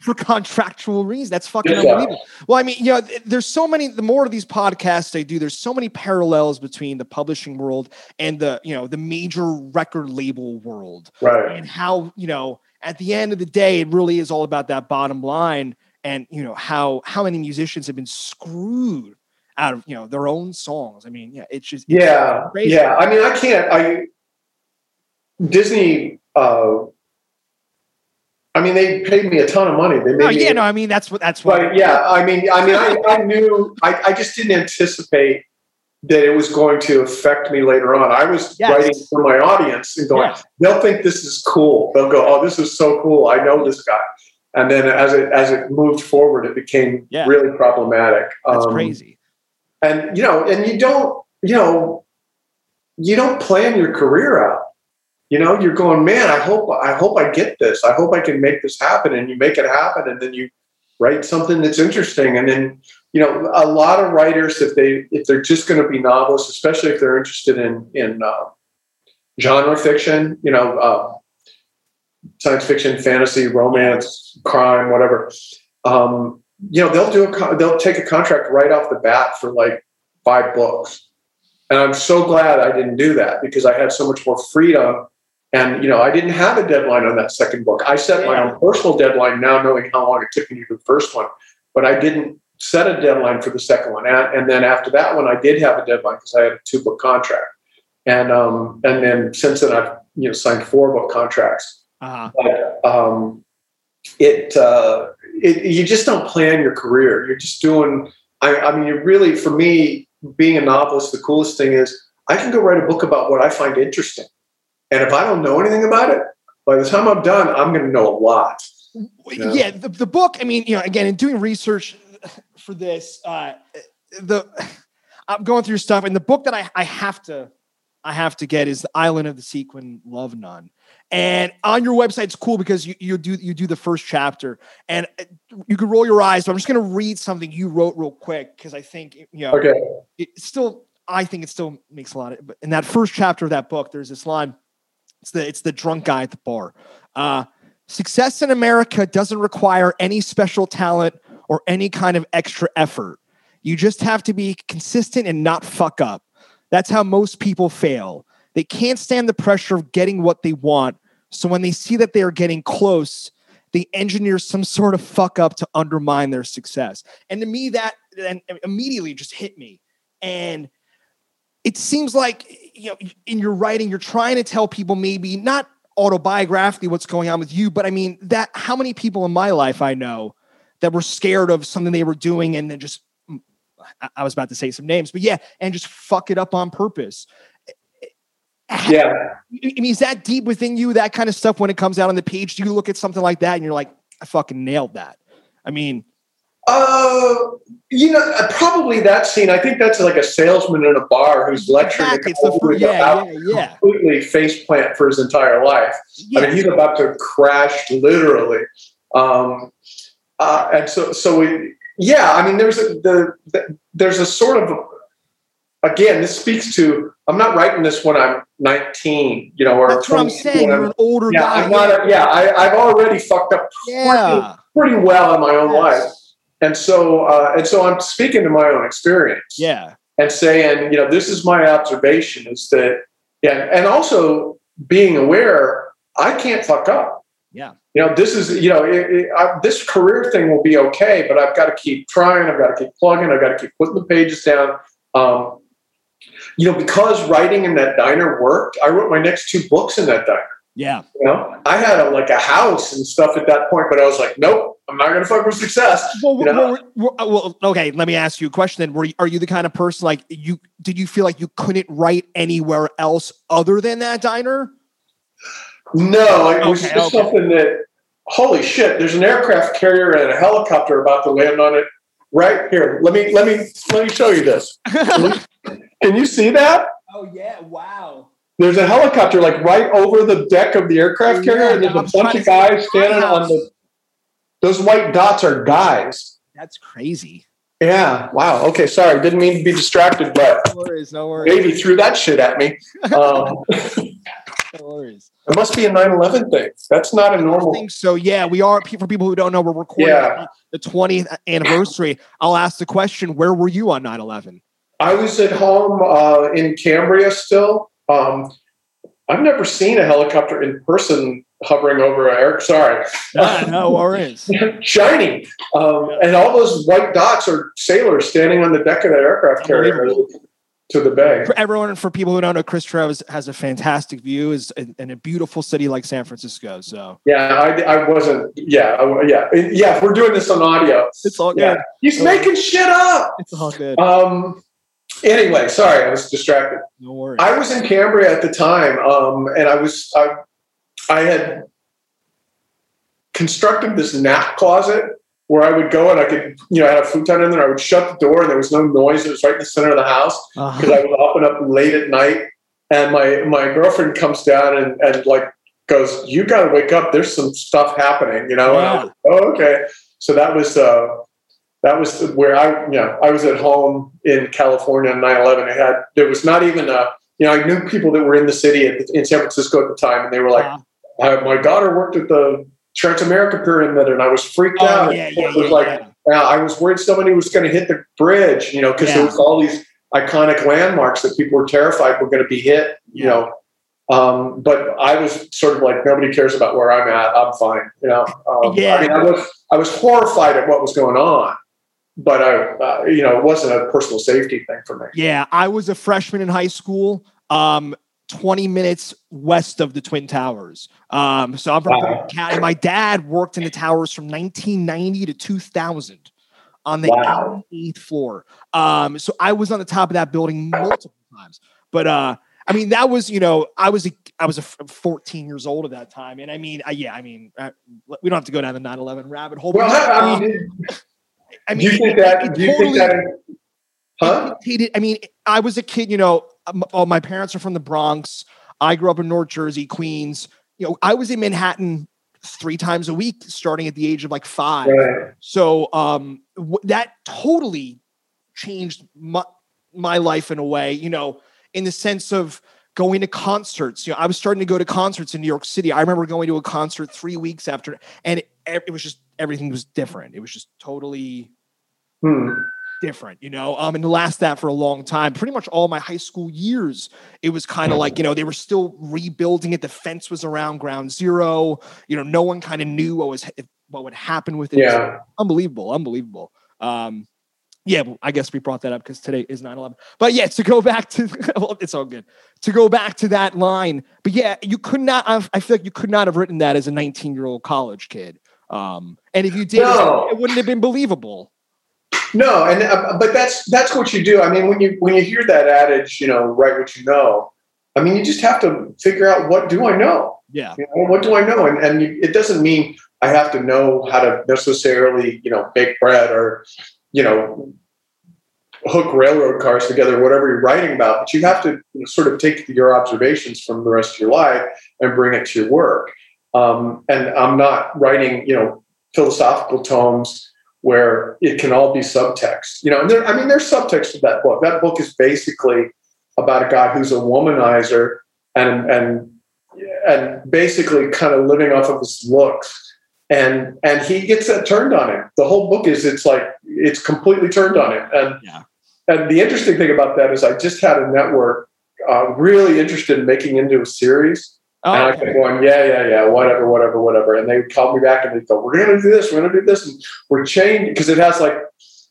for contractual reasons? That's fucking It sucks. unbelievable. Well, I mean, you know, there's so many. The more of these podcasts I do, there's so many parallels between the publishing world and the you know the major record label world. Right. and how you know at the end of the day it really is all about that bottom line and you know how how many musicians have been screwed out of you know their own songs i mean yeah it's just it's Yeah, crazy. yeah. I mean, I can't. I Disney. Uh, I mean, they paid me a ton of money. They made no, me. yeah no i mean that's what that's what But yeah, I mean, I mean, I, I knew. I, I just didn't anticipate that it was going to affect me later on. I was Yes. writing for my audience and going, Yeah. they'll think this is cool. They'll go, oh, this is so cool. I know this guy. And then as it as it moved forward, it became Yeah. really problematic. that's Um, crazy and you know and you don't you know you don't plan your career out. You know you're going man i hope i hope i get this. I hope i can make this happen. And you make it happen and then you write something that's interesting. And then you know a lot of writers if they if they're just going to be novelists especially if they're interested in in uh, genre fiction you know uh, science fiction fantasy romance crime whatever um, you know they'll do a they'll take a contract right off the bat for like five books. And i'm so glad i didn't do that because i had so much more freedom. And you know i didn't have a deadline on that second book. I set my own personal deadline now knowing how long it took me to do the first one but i didn't set a deadline for the second one. And, and then after that one i did have a deadline because i had a two book contract. And um and then since then i've you know signed four book contracts. Uh but um, it, uh, it you just don't plan your career. You're just doing. I, I mean, you really, for me, being a novelist, the coolest thing is I can go write a book about what I find interesting, and if I don't know anything about it, by the time I'm done, I'm going to know a lot. yeah, Yeah. the, the book i mean you know again in doing research for this uh the i'm going through stuff and the book that i i have to I have to get is the Island of the Sequin Love Nun. And on your website, it's cool because you, you do you do the first chapter, and uh, you can roll your eyes. But I'm just going to read something you wrote real quick because I think you know. Okay. It still, I think it still makes a lot of. But in that first chapter of that book, there's this line. It's the it's the drunk guy at the bar. Uh, Success in America doesn't require any special talent or any kind of extra effort. You just have to be consistent and not fuck up. That's how most people fail. They can't stand the pressure of getting what they want. So when they see that they are getting close, they engineer some sort of fuck up to undermine their success. And to me, that and immediately just hit me. And it seems like you know in your writing, you're trying to tell people maybe not autobiographically what's going on with you, but I mean that how many people in my life I know that were scared of something they were doing and then just I was about to say some names, but yeah, and just fuck it up on purpose. Yeah. I mean, is that deep within you, that kind of stuff when it comes out on the page? Do you look at something like that and you're like, I fucking nailed that? I mean, uh, you know, uh, probably that scene. I think that's like a salesman in a bar who's lecturing exactly. the first, yeah, yeah, yeah. completely face plant for his entire life. Yeah. I mean, he's about to crash literally. Um, uh, and so, so we, yeah, I mean, there's a the, the, there's a sort of again, this speaks to I'm not writing this when I'm 19, you know, or that's what I'm saying. You're an older yeah, guy. I'm not a, yeah, I, have already fucked up yeah. pretty, pretty well in my own yes. life, and so uh, and so I'm speaking to my own experience. Yeah, and saying, you know, this is my observation is that yeah, and also being aware I can't fuck up. Yeah you know, this is, you know, it, it, I, this career thing will be okay, but I've got to keep trying. I've got to keep plugging. I've got to keep putting the pages down. Um, you know, because writing in that diner worked, I wrote my next two books in that diner. Yeah. You know, I had a, like a house and stuff at that point, but I was like, nope, I'm not going to fuck with success. Well, you know? well, well, okay. Let me ask you a question then. Were you, are you the kind of person like you, did you feel like you couldn't write anywhere else other than that diner? No, it was okay, just okay. something that holy shit, there's an aircraft carrier and a helicopter about to land on it right here. Let me let me let me show you this. Can you, see that? Oh yeah, wow. There's a helicopter like right over the deck of the aircraft carrier, yeah, and there's a bunch of guys standing on the those white dots are guys. That's crazy. Yeah. Wow. Okay. Sorry. Didn't mean to be distracted, but no worries. No worries. Baby threw that shit at me. Um, no worries. It must be a 9-11 thing. That's not a normal. I think so. Yeah, we are. For people who don't know, we're recording yeah. the 20th anniversary. I'll ask the question: Where were you on 9-11? I was at home uh, in Cambria still. Um, I've never seen a helicopter in person hovering over Eric. Sorry. Ah, no worries. Shiny. Um, and all those white dots are sailors standing on the deck of that aircraft carrier to the bay. For everyone, for people who don't know, Chris Trev has a fantastic view is in, in, a beautiful city like San Francisco. So yeah, I, I wasn't. Yeah, I, yeah, yeah. We're doing this on audio. It's all good. Yeah. He's making shit up. It's all good. Um. Anyway, sorry, I was distracted. No worries. I was in Cambria at the time, um, and I was I, I had constructed this nap closet where I would go and I could, you know, I had a futon in there. I would shut the door and there was no noise. It was right in the center of the house because uh-huh. I up and up late at night. And my my girlfriend comes down and, and like goes, "You got to wake up. There's some stuff happening," you know. Yeah. Was, oh, okay. So that was uh, that was where I, you know, I was at home in California on 9/11. I had there was not even a, you know, I knew people that were in the city at, in San Francisco at the time, and they were like, uh-huh. "My daughter worked at the Transamerica Pyramid, and I was freaked oh, out. Yeah, yeah, it was yeah, like yeah. I was worried somebody was going to hit the bridge, you know, because there was all these iconic landmarks that people were terrified were going to be hit, you know. Um, but I was sort of like nobody cares about where I'm at. I'm fine, you know. Um, yeah. I mean, I was I was horrified at what was going on, but I, uh, you know, it wasn't a personal safety thing for me. Yeah, I was a freshman in high school. Um, 20 minutes west of the Twin Towers. Um, so I'm from wow. County. My dad worked in the towers from 1990 to 2000 on the wow. eighth floor. Um, so I was on the top of that building multiple times. But uh, I mean, that was you know, I was a I was a 14 years old at that time, and I mean, uh, yeah, I mean, uh, we don't have to go down the 9/11 rabbit hole. Well, I mean, I mean, do you think that? do you totally, think that? Huh? I mean, I was a kid, you know, um, oh, my parents are from the Bronx. I grew up in North Jersey, Queens. You know, I was in Manhattan three times a week starting at the age of like five. Right. So um, w- that totally changed my, my life in a way, you know, in the sense of going to concerts. You know, I was starting to go to concerts in New York City. I remember going to a concert three weeks after, and it, it was just everything was different. It was just totally hmm. different, you know. Um, and to last that for a long time, pretty much all my high school years, it was kind of like you know they were still rebuilding it. The fence was around ground zero. You know, no one kind of knew what was what would happen with it. Yeah, it unbelievable, unbelievable. Um, yeah, I guess we brought that up because today is 9 11. But yeah, to go back to, well, it's all good. To go back to that line. But yeah, you could not have, I feel like you could not have written that as a 19 year old college kid. Um, and if you did, no. it wouldn't have been believable. No, and uh, but that's that's what you do. I mean, when you when you hear that adage, you know, write what you know. I mean, you just have to figure out what do I know. Yeah. You know, what do I know? And and you, it doesn't mean I have to know how to necessarily, you know, bake bread or you know, hook railroad cars together, whatever you're writing about, but you have to you know, sort of take your observations from the rest of your life and bring it to your work. Um, and I'm not writing, you know, philosophical tomes where it can all be subtext. You know, and there, I mean, there's subtext to that book. That book is basically about a guy who's a womanizer and and and basically kind of living off of his looks and and he gets that turned on him. The whole book is it's like it's completely turned on him. And yeah. and the interesting thing about that is I just had a network uh, really interested in making into a series. Oh, and I kept going, yeah, yeah, yeah, whatever, whatever, whatever. And they called me back and they go, we're going to do this, we're going to do this, and we're changing because it has like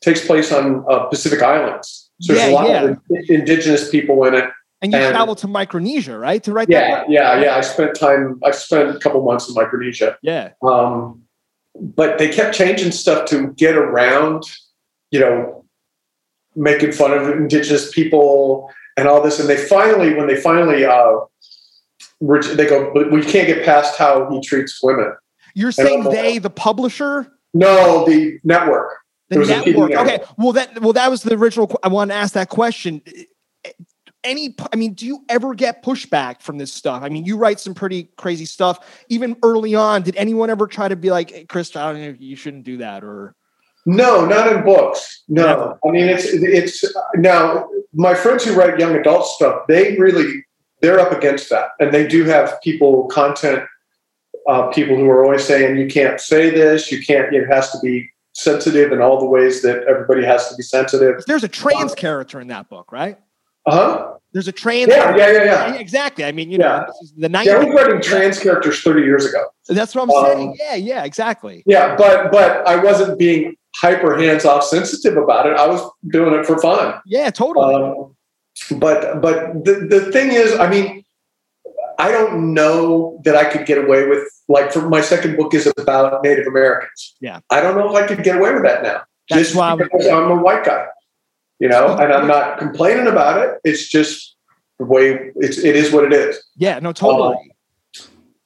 takes place on uh, Pacific Islands. So there's a lot yeah. of indigenous people in it. And you and, traveled to Micronesia, right? To write yeah, that? Yeah, yeah, yeah. I spent time. I spent a couple months in Micronesia. Yeah. Um, but they kept changing stuff to get around, you know, making fun of indigenous people and all this. And they finally, when they finally, uh, they go, but we can't get past how he treats women. You're saying they, the publisher? No, the network. The network. Okay. Well, that well, that was the original. I wanted to ask that question eh, eh, any i mean do you ever get pushback from this stuff i mean you write some pretty crazy stuff even early on did anyone ever try to be like hey, chris I don't know, you shouldn't do that or no not in books no Never. i mean it's it's now my friends who write young adult stuff they really they're up against that and they do have people content uh, people who are always saying you can't say this you can't it has to be sensitive in all the ways that everybody has to be sensitive there's a trans uh, character in that book right uh-huh. There's a trans. Yeah, yeah, yeah, yeah. Exactly. I mean, you yeah. know, the 90s. Yeah, I was writing trans characters 30 years ago. That's what I'm um, saying. Yeah, yeah, exactly. Yeah, but but I wasn't being hyper hands off sensitive about it. I was doing it for fun. Yeah, totally. Um, but but the, the thing is, I mean, I don't know that I could get away with like for my second book is about Native Americans. Yeah. I don't know if I could get away with that now. That's just why because I'm a white guy you know, and I'm not complaining about it. It's just the way it's, it is what it is. Yeah, no, totally. Um,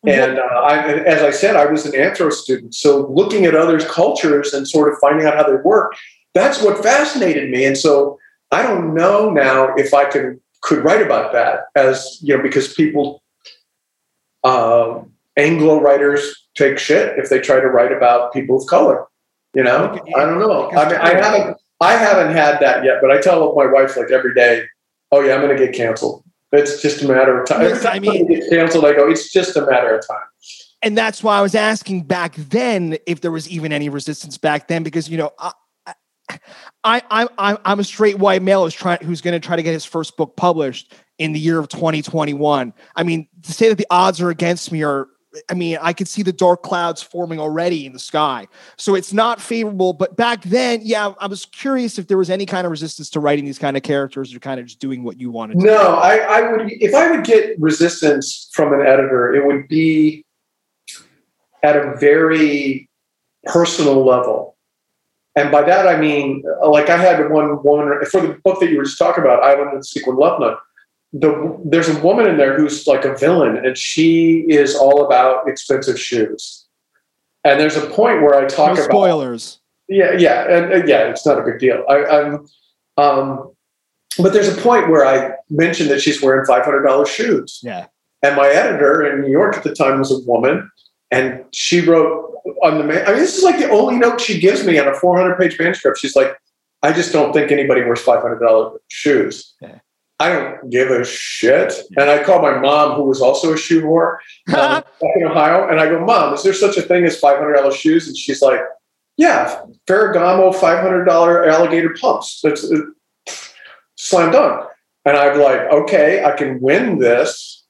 and uh, I, as I said, I was an anthro student. So looking at others' cultures and sort of finding out how they work, that's what fascinated me. And so I don't know now if I can could write about that as you know because people uh, Anglo writers take shit if they try to write about people of color. You know, I don't know. I mean, I haven't. I haven't had that yet, but I tell my wife like every day, "Oh yeah, I'm going to get canceled." It's just a matter of time. Yes, I mean, get canceled, I go, "It's just a matter of time." And that's why I was asking back then if there was even any resistance back then, because you know, I, I, I, I'm a straight white male who's trying, who's going to try to get his first book published in the year of 2021. I mean, to say that the odds are against me are I mean, I could see the dark clouds forming already in the sky. So it's not favorable. But back then, yeah, I was curious if there was any kind of resistance to writing these kind of characters or kind of just doing what you wanted to do. no, I, I would, if I would get resistance from an editor, it would be at a very personal level. And by that, I mean, like I had one woman for the book that you were just talking about, Island the Sequin Love the there's a woman in there who's like a villain, and she is all about expensive shoes. And there's a point where I talk no about spoilers. Yeah, yeah, and, and, yeah, it's not a big deal. I, am um, but there's a point where I mentioned that she's wearing five hundred dollars shoes. Yeah. And my editor in New York at the time was a woman, and she wrote on the. Man- I mean, this is like the only note she gives me on a 400 page manuscript. She's like, "I just don't think anybody wears five hundred dollars shoes." Yeah. I don't give a shit. And I called my mom, who was also a shoe whore um, in Ohio, and I go, "Mom, is there such a thing as five hundred dollars shoes?" And she's like, "Yeah, Ferragamo five hundred dollar alligator pumps. That's uh, slam dunk." And I'm like, "Okay, I can win this."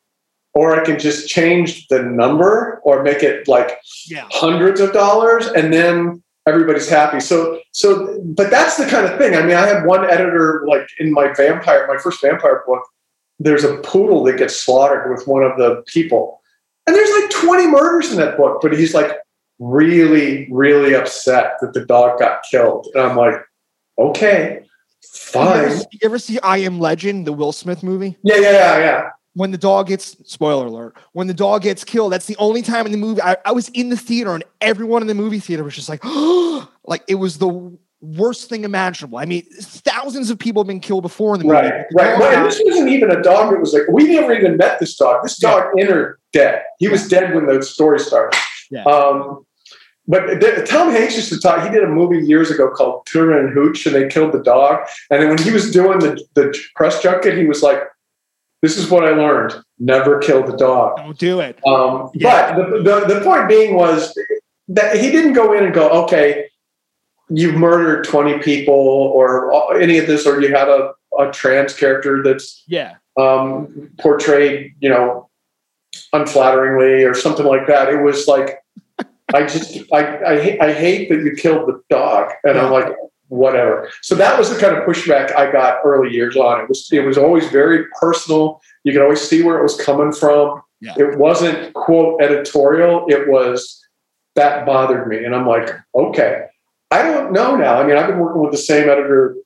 Or I can just change the number or make it like Yeah. hundreds of dollars and then everybody's happy. So so but that's the kind of thing. I mean, I had one editor like in my vampire, my first vampire book, there's a poodle that gets slaughtered with one of the people. And there's like 20 murders in that book, but he's like really, really upset that the dog got killed. And I'm like, okay, You ever, fine. see- you ever see I Am Legend, the Will Smith movie? Yeah, yeah, yeah, yeah. When the dog gets spoiler alert, when the dog gets killed, that's the only time in the movie I, I was in the theater and everyone in the movie theater was just like, like it was the worst thing imaginable. I mean, thousands of people have been killed before in the movie. Right, the right. and this wasn't even a dog that was like, we never even met this dog. This dog entered dead. He was dead when the story started. Yeah. Um, but Tom Hanks used to talk, he did a movie years ago called and Hooch, and they killed the dog. And then when he was doing the, the press junket, he was like, this is what I learned never kill the dog. Don't do it. Um, Yeah. But the, the, the point being was that he didn't go in and go, okay, you've murdered 20 people or any of this, or you had a, a trans character that's Yeah. um, portrayed, you know, unflatteringly or something like that. It was like, I just, I, I, I hate that you killed the dog. And I'm like, whatever. So that was the kind of pushback I got early years on. It was, it was always very personal. You could always see where it was coming from. Yeah. It wasn't quote editorial. It was that bothered me. And I'm like, okay, I don't know now. I mean, I've been working with the same editor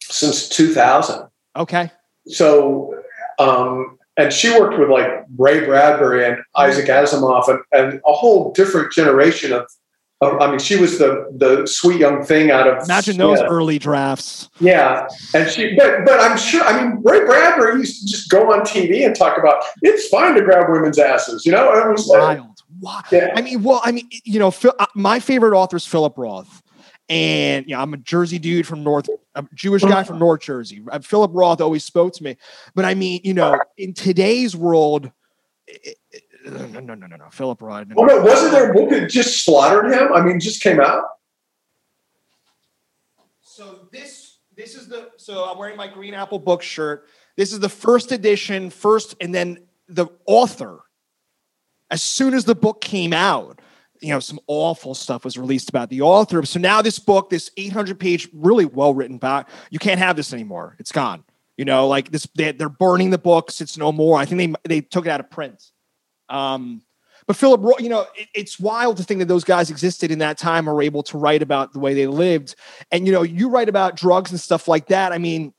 since 2000 Okay. so um, and she worked with like Ray Bradbury and Isaac Asimov and, and a whole different generation of, of I mean she was the the sweet young thing out of Imagine those yeah, early drafts. yeah and she but but I'm sure I mean Ray Bradbury used to just go on TV and talk about it's fine to grab women's asses you know it was like Wild. Yeah I mean, well, I mean, you know, Phil, uh, my favorite author is Philip Roth, and you know, I'm a Jersey dude from North, a Jewish guy from North Jersey. Uh, Philip Roth always spoke to me, but I mean, you know, in today's world, it- it- no, no, no, no, no, Philip Roth. no, oh, no. no, wasn't there a book that just slaughtered him I mean just came out So this this is the so I'm wearing my Green Apple book shirt. This is the first edition, first, and then the author. As soon as the book came out, you know, some awful stuff was released about the author. So now this book, this 800 page, really well written back, you can't have this anymore. It's gone. You know, like this, they, they're burning the books. It's no more. I think they they took it out of print. Um, but Philip, you know, it, it's wild to think that those guys existed in that time or were able to write about the way they lived. And you know, you write about drugs and stuff like that. I mean,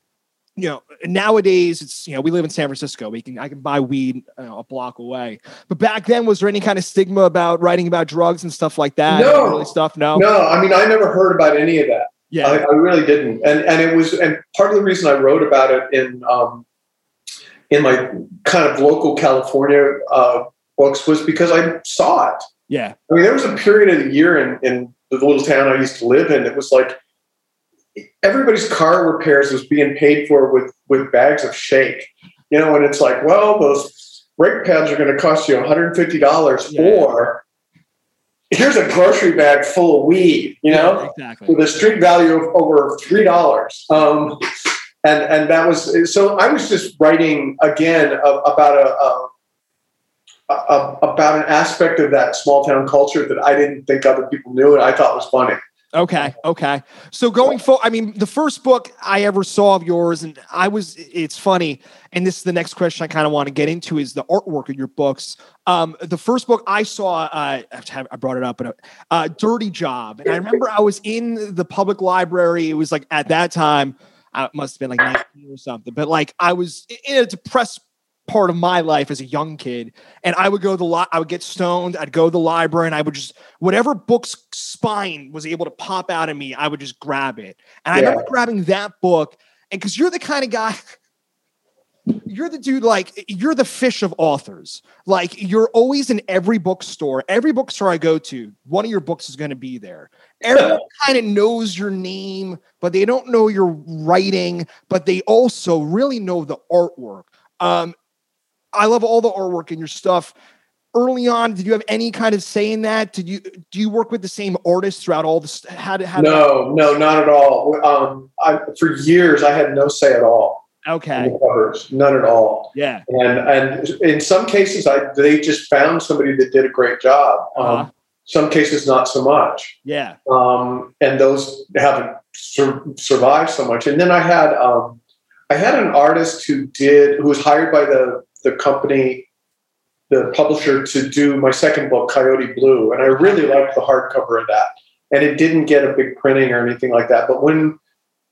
you know, nowadays it's you know we live in San Francisco. We can I can buy weed you know, a block away. But back then, was there any kind of stigma about writing about drugs and stuff like that? No. early stuff. No. no I mean I never heard about any of that Yeah. I, I really didn't, and and it was, and part of the reason I wrote about it in um, in my kind of local California uh, books was because I saw it. yeah. I mean, there was a period of the year in in the little town I used to live in. It was like everybody's car repairs was being paid for with with bags of shake, you know, and it's like, well, those brake pads are going to cost you one hundred and fifty dollars, Yeah. or here's a grocery bag full of weed, you know Yeah, exactly. with a street value of over three dollars. Um, and and that was so. I was just writing again about a, a, about an aspect of that small town culture that I didn't think other people knew, and I thought was funny. Okay. Okay. So going forward, I mean, the first book I ever saw of yours, and I was, it's funny. And this is the next question I kind of want to get into is the artwork of your books. Um, the first book I saw, uh, I brought it up, but uh, Dirty Job. And I remember I was in the public library. It was like at that time, uh, it must have been like 19 or something, but like I was in a depressed part of my life as a young kid and i would go to the li- i would get stoned i'd go to the library and i would just whatever book's spine was able to pop out of me i would just grab it and i remember grabbing that book and because you're the kind of guy. You're the dude, like, you're the fish of authors. Like, you're always in every bookstore. Every bookstore I go to, one of your books is going to be there. Everyone kind of knows your name, but they don't know your writing, but they also really know the artwork. Um, I love all the artwork in your stuff. Early on, did you have any kind of say in that? Did you do you work with the same artists throughout all this? How did how No, no, not at all. Um, I, for years, I had no say at all okay, covers, none at all. yeah, And and in some cases, I they just found somebody that did a great job. Um, Uh-huh. Some cases, not so much. yeah, um, and those haven't sur- survived so much. And then I had um, I had an artist who did who was hired by the the company, the publisher, to do my second book, Coyote Blue, and I really liked the hardcover of that. And it didn't get a big printing or anything like that. But when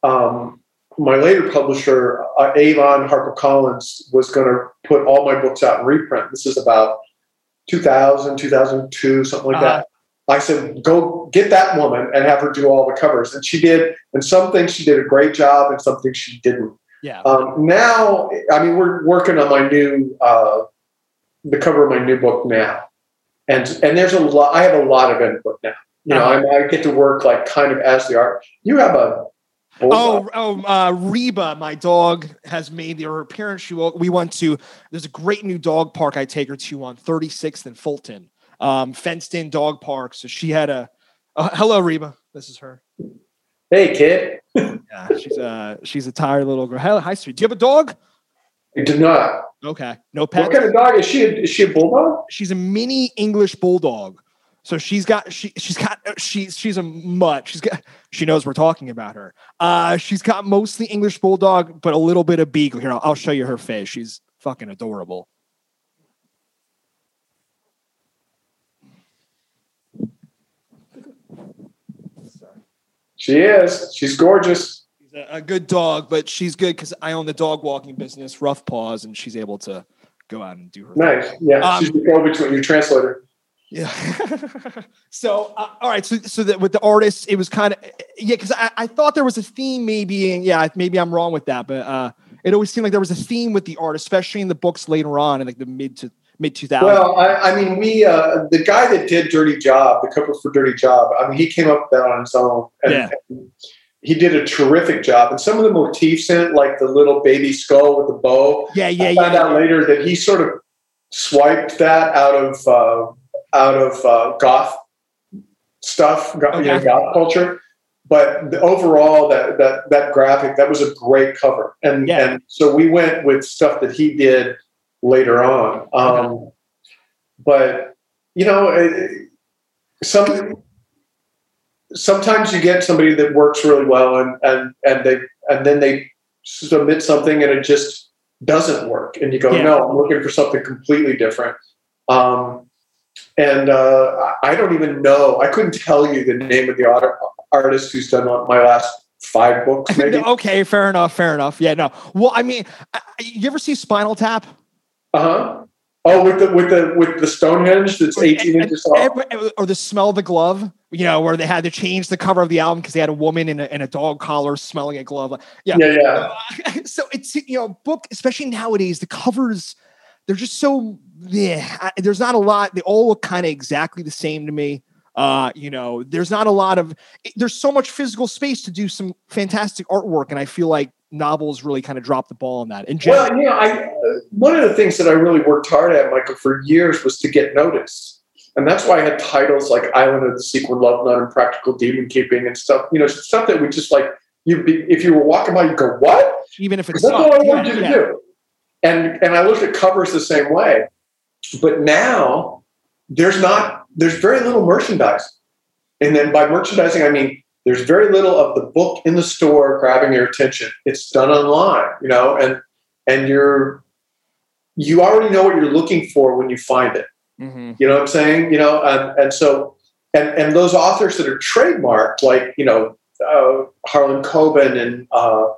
um, my later publisher, uh, Avon HarperCollins, was going to put all my books out in reprint. This is about 2000, 2002, something like Uh-huh. that. I said, go get that woman and have her do all the covers. And she did. And some things she did a great job, and some things she didn't. Yeah. Um, now, I mean, we're working on my new, uh, the cover of my new book now. And, and there's a lot, I have a lot of input now. You know, Uh-huh. I, I get to work like kind of as the art. You have a, Oh, oh, uh, Reba, my dog, has made her appearance. She will, we went to. There's a great new dog park I take her to on 36th and Fulton, um, fenced in dog park. So she had a. Uh, hello, Reba. This is her. Hey, kid. Yeah, she's a she's a tired little girl. Hi, hi, sweet. Do you have a dog? I do not. Okay, no pet. What kind of dog is she? A, is she a bulldog? She's a mini English bulldog. So she's got she she's got she's she's a mutt. She's got she knows we're talking about her. Uh, she's got mostly English bulldog, but a little bit of beagle. Here, I'll, I'll show you her face. She's fucking adorable. She is. She's gorgeous. She's a, a good dog, but she's good because I own the dog walking business, Rough Paws, and she's able to go out and do her. thing. Nice. Yeah, Um, she's the go between your translator. Yeah. so, uh, all right. So, so that with the artists, it was kind of yeah, because I, I thought there was a theme, maybe, and yeah, maybe I'm wrong with that, but uh, it always seemed like there was a theme with the art, especially in the books later on in like the mid to mid 2000s. Well, I, I mean, we uh, the guy that did Dirty Job, the cover for Dirty Job. I mean, he came up with that on his own, and, Yeah. and he did a terrific job. And some of the motifs in it, like the little baby skull with the bow, yeah, yeah, I found yeah. out later that he sort of swiped that out of uh, out of uh, goth stuff, go- you know, goth culture. But the, overall, that that that graphic that was a great cover, and Yeah. and so we went with stuff that he did later on. Um, But you know, it, some sometimes you get somebody that works really well, and and and they and then they submit something and it just doesn't work, and you go, Yeah. no, I'm looking for something completely different. Um, and uh, I don't even know. I couldn't tell you the name of the art, artist who's done my last five books. Maybe. okay, fair enough, fair enough. Yeah, no. Well, I mean, you ever see Spinal Tap? Uh huh. Oh, with the with the with the Stonehenge that's 18 And- inches tall. and- or the smell of the glove, you know, where they had to change the cover of the album because they had a woman in a, in a dog collar smelling a glove. Yeah. Yeah, yeah. Uh, so it's you know book especially nowadays the covers they're just so yeah I- there's not a lot they all look kind of exactly the same to me uh you know there's not a lot of there's so much physical space to do some fantastic artwork and i feel like novels really kind of drop the ball on that in general Well, know, I uh, one of the things that I really worked hard at, Michael, for years was to get noticed, and that's why I had titles like "Island of the Sequin Love Nun" and "Practical Demonkeeping" and stuff. You know, stuff that we just like. You be if you were walking by, you'd go, "What?" even if it's that's all I not, wanted you to yeah, do. And and I looked at covers the same way, but now there's not there's very little merchandise, and then by merchandising I mean there's very little of the book in the store grabbing your attention. It's done online, you know, and and you're you already know what you're looking for when you find it. Mhm. You know what I'm saying? You know, and and so and and those authors that are trademarked, like you know uh, Harlan Coben and uh,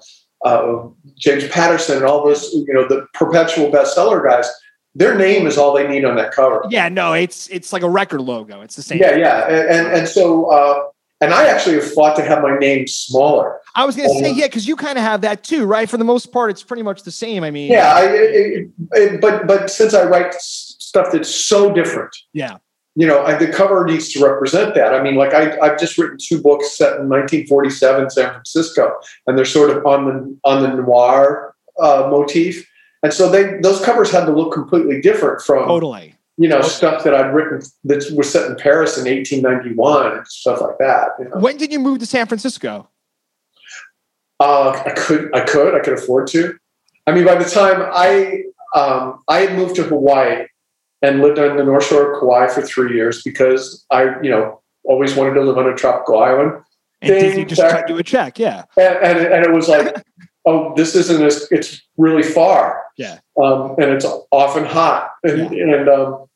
uh, James Patterson and all those, you know, the perpetual bestseller guys. Their name is all they need on that cover. yeah no it's it's like a record logo it's the same Yeah, yeah, and and, and so uh, and I actually have fought to have my name smaller. I was going to say, Um, yeah, because you kind of have that too, right? For the most part, it's pretty much the same. I mean, Yeah, I, it, it, but but since I write stuff that's so different, yeah, you know, I, the cover needs to represent that. I mean, like I, I've just written two books set in 1947 San Francisco, and they're sort of on the on the noir uh, motif, and so they those covers had to look completely different from totally. You know stuff that I'd written that was set in Paris in 1891 and stuff like that. You know? When did you move to San Francisco? Uh, I could, I could, I could afford to. I mean, by the time I, um, I had moved to Hawaii and lived on the North Shore of Kauai for three years because I, you know, always wanted to live on a tropical island. And Ding, Disney just check. cut you a check. Yeah. And, and, and it was like, oh, this isn't as, it's really far. Yeah. Um, and it's often hot. And, and, um,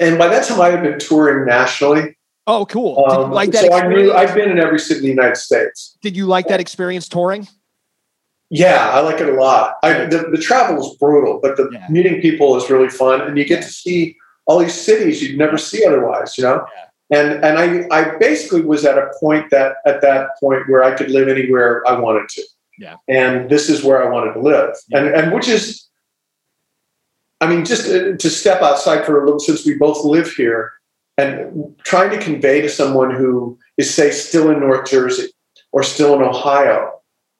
and by that time I had been touring nationally. Oh, cool. Um, like that so I knew I've been in every city in the United States. Did you like that experience touring? Yeah, I like it a lot. I, the, the travel is brutal, but the Yeah. meeting people is really fun, and you get to see all these cities you'd never see otherwise. You know, and and I I basically was at a point that at that point where I could live anywhere I wanted to. Yeah. and this is where I wanted to live, and and which is, I mean, just uh, to step outside for a little, since we both live here, and trying to convey to someone who is say still in North Jersey or still in Ohio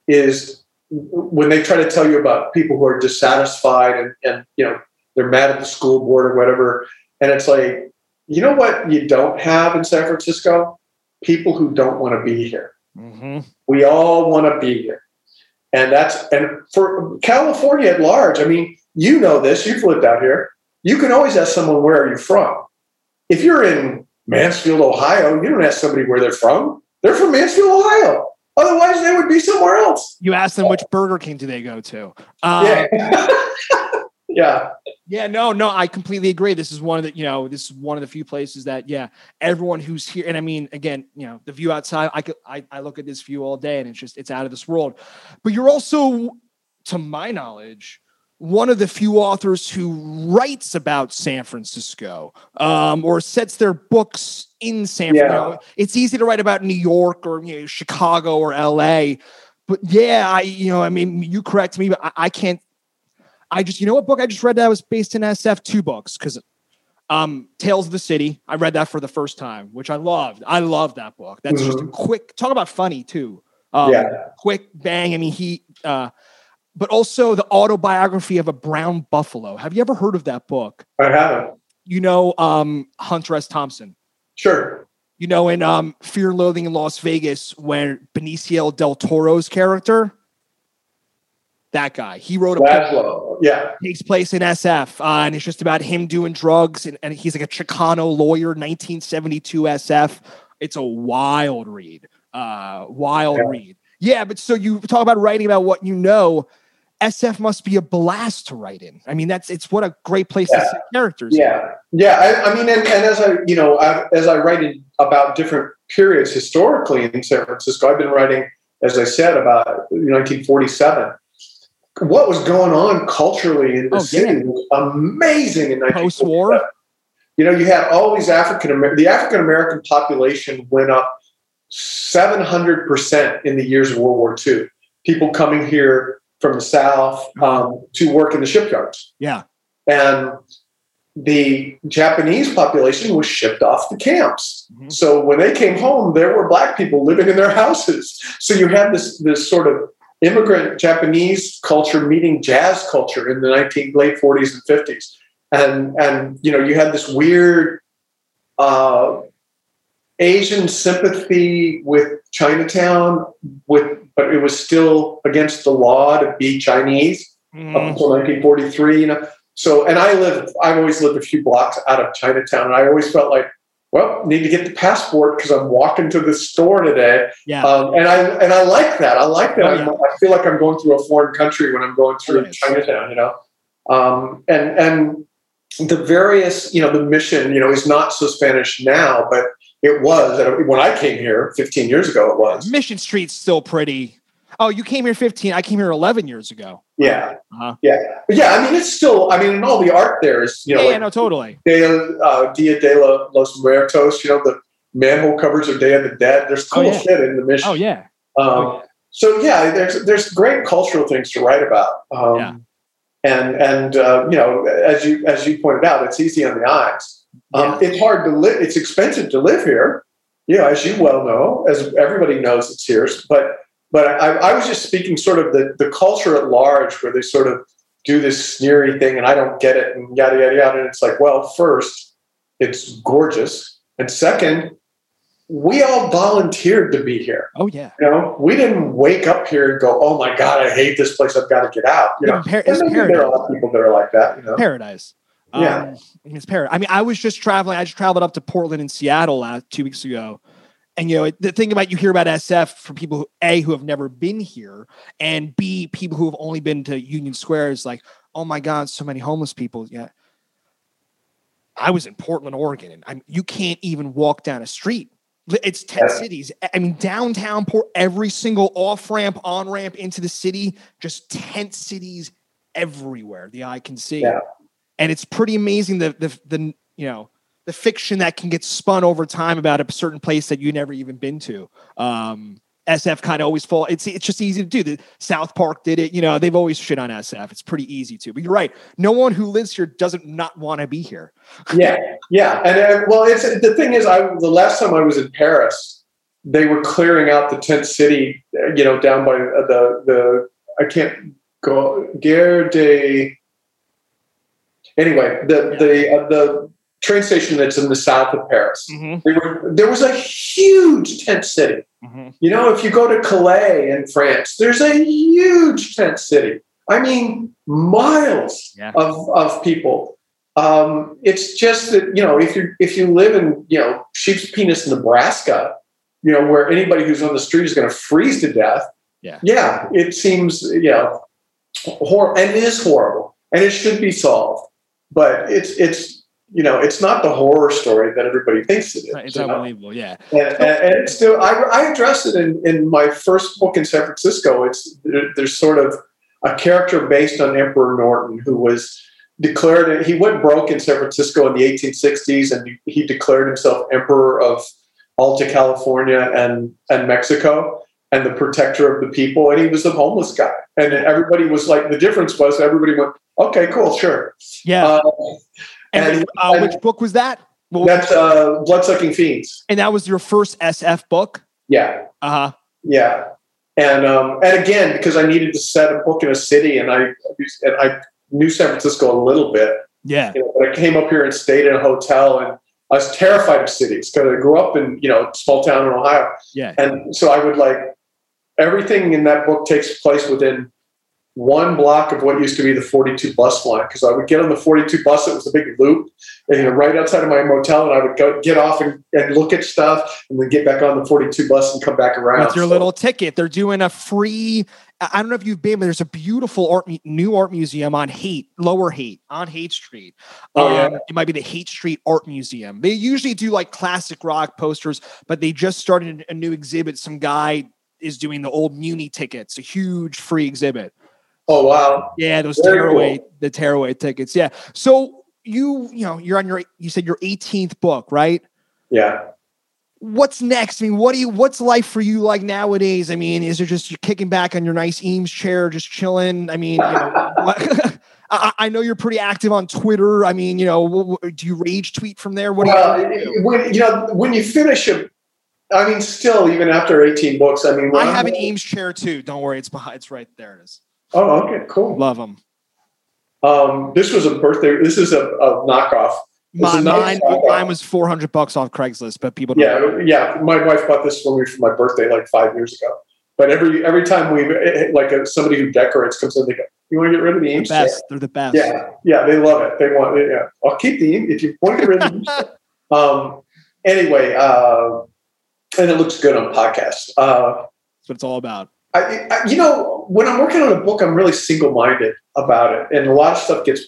is when they try to tell you about people who are dissatisfied and, and you know they're mad at the school board or whatever and it's like you know what you don't have in san francisco? People who don't want to be here. Mm-hmm. we all want to be here. And that's and for california at large i mean you know this you've lived out here you can always ask someone where are you from if you're in mansfield ohio you don't ask somebody where they're from they're from mansfield ohio otherwise they would be somewhere else You ask them which Burger King do they go to? Um, yeah yeah Yeah, no, no, I completely agree. This is one of the, you know, this is one of the few places that, yeah, everyone who's here, and I mean, again, you know, the view outside, I could, I, I look at this view all day, and it's just, it's out of this world. But you're also, to my knowledge, one of the few authors who writes about San Francisco, um, or sets their books in San Yeah. Francisco. It's easy to write about New York or you know, Chicago or L.A. But yeah, I, you know, I mean, you correct me, but I, I can't I just, you know what book I just read that was based in SF? Two books because um, Tales of the City. I read that for the first time, which I loved. I love that book. That's just a quick talk about funny too. Um, Yeah. quick bang. I mean, he, uh, but also the autobiography of a brown buffalo. Have you ever heard of that book? i haven't You know, um, Hunter S. Thompson. sure You know, in um, Fear and Loathing in Las Vegas, when Benicio del Toro's character, that guy, he wrote a book Laszlo. yeah takes place in SF, uh, and it's just about him doing drugs, and, and he's like a Chicano lawyer, 1972 SF. It's a wild read, uh, wild Yeah. read. Yeah, but so you talk about writing about what you know. SF must be a blast to write in. I mean, that's it's what a great place to Yeah. set characters. in. Yeah, yeah. I, I mean, and, and as I, you know, I, as I write in, about different periods historically in San Francisco, I've been writing, as I said, about 1947. What was going on culturally in the Oh, city yeah. was amazing in 1947. Post-war? You know, you had all these African American, the African American population went up 700% in the years of World War II. People coming here from the South um, to work in the shipyards yeah, and the Japanese population was shipped off the camps. Mhm. So when they came home, there were black people living in their houses. So you had this this sort of immigrant Japanese culture meeting jazz culture in the 19 late 40s and 50s, and and you know you had this weird uh, Asian sympathy with Chinatown, with but it was still against the law to be Chinese up Mhm. until 1943. You know, so and I live. I've always lived a few blocks out of Chinatown, and I always felt like, well, need to get the passport because I'm walking to the store today. yeah. Um, and I and I like that. I like that. Oh, yeah. I feel like I'm going through a foreign country when I'm going through. Chinatown. You know, um, and and the various, you know, the mission, you know, is not so Spanish now, but it was when I came here 15 years ago. It was. Mission Street's still pretty. Oh, you came here 15. I came here 11 years ago. Yeah. Uh-huh. Yeah. But yeah. I mean, it's still. I mean, and all the art there is, you know, yeah, like no, totally. De, uh, Dia de la, los Muertos, you know, the manhole covers or Day of the Dead. There's cool Oh, yeah. shit in the mission. Oh yeah. Um, Oh, yeah. So yeah, there's there's great cultural things to write about. Um, Yeah. And and uh, you know, as you as you pointed out, it's easy on the eyes. Um, It's hard to live. It's expensive to live here. You know, as you well know, as everybody knows, it's here. But but I, I was just speaking sort of the the culture at large, where they sort of do this sneery thing, and I don't get it, and yada yada yada. And it's like, well, first, it's gorgeous, and second, we all volunteered to be here. Oh yeah. You know, we didn't wake up here and go, "Oh my god, I hate this place. I've got to get out." You know, par- and maybe there are a lot of people that are like that. You know, Paradise. Yeah. Um, it's paradise. I mean, I was just traveling. I just traveled up to Portland and Seattle last two weeks ago. And you know the thing about you hear about SF from people who a who have never been here, and b people who have only been to Union Square is like, oh my god, so many homeless people. Yeah, I was in Portland, Oregon, and I'm, you can't even walk down a street. It's ten Yeah. cities. I- I mean, downtown Port, every single off ramp, on ramp into the city, just tent cities everywhere. The eye can see, Yeah. And it's pretty amazing the the the you know the fiction that can get spun over time about a certain place that you never even been to. Um, SF kind of always fall. It's it's just easy to do. The South Park did it. You know, they've always shit on SF. It's pretty easy to. But you're right. No one who lives here doesn't not want to be here. yeah, yeah, and uh, well, it's the thing is, I the last time I was in Paris, they were clearing out the tent city. uh, You know, down by uh, the the I can't go Gare de. Anyway, the the uh, the train station that's in the south of Paris. Mm-hmm. There, were, there was a huge tent city. Mm-hmm. You know, if you go to Calais in France, there's a huge tent city. I mean, miles Yeah. of, of people. Um, it's just that you know, if you if you live in you know Sheep's Penis, Nebraska, you know where anybody who's on the street is going to freeze to death. Yeah. yeah, it seems you know, hor- and it is horrible, and it should be solved. But it's it's you know, it's not the horror story that everybody thinks it is. It's you know? unbelievable. Yeah. and, and, and it's still I, I addressed it in, in my first book in San Francisco. It's there- there's sort of a character based on Emperor Norton who was declared he went broke in San Francisco in the 1860s and he, he declared himself emperor of Alta California and and Mexico and the protector of the people and he was the homeless guy and everybody was like the difference was everybody went okay cool sure Yeah. uh, and and- uh, and- which book was that? Well, that's uh, bloodsucking fiends and that was your first SF book. yeah Uh huh. Yeah, and um, and again because I needed to set a book in a city, and I and I knew San Francisco a little bit. Yeah. You know, but I came up here and stayed in a hotel, and I was terrified of cities because I grew up in you know small town in Ohio, Yeah. and so I would like everything in that book takes place within one block of what used to be the 42 bus line because I would get on the 42 bus. It was a big loop, and you know, right outside of my motel, and I would go get off and, and look at stuff, and then get back on the 42 bus and come back around. With your So- little ticket, they're doing a free. I don't know if you've been, but there's a beautiful art, new art museum on Haight, Lower Haight, on Haight Street. Oh, yeah. Um, it might be the Haight Street Art Museum. They usually do like classic rock posters, but they just started a new exhibit. Some guy is doing the old Muni tickets, a huge free exhibit. Oh wow! Yeah, those Very tearaway, the tearaway tickets. Yeah. So you, you know, you're on your, you said your 18th book, right? Yeah. what's next? I mean, what do you what's life for you like nowadays? I mean, is it just you're kicking back on your nice Eames chair, just chilling? I mean, you know, I, I know you're pretty active on Twitter. I mean, you know, do you rage tweet from there? What do well, you do? when you know when you finish a, I mean, still even after eighteen books, I mean, I I'm- have an Eames chair too. Don't worry, it's behind. It's right there. It is. Oh, okay, cool. Love them. Um, this was a birthday. This is a, a knockoff. Mine, a nice mine, knockoff. mine was 400 bucks off Craigslist, but people don't. Yeah, yeah. My wife bought this for me for my birthday like five years ago. But every every time we like uh somebody who decorates comes in, they go, "You want to get rid of the The Eames?" best. They're the best. Yeah, yeah, they love it. They want, yeah. I'll keep the if you want to get rid of the Um. Anyway, uh, and it looks good on podcasts. Uh, That's what it's all about. I, I, you know, when I'm working on a book, I'm really single-minded about it, and a lot of stuff gets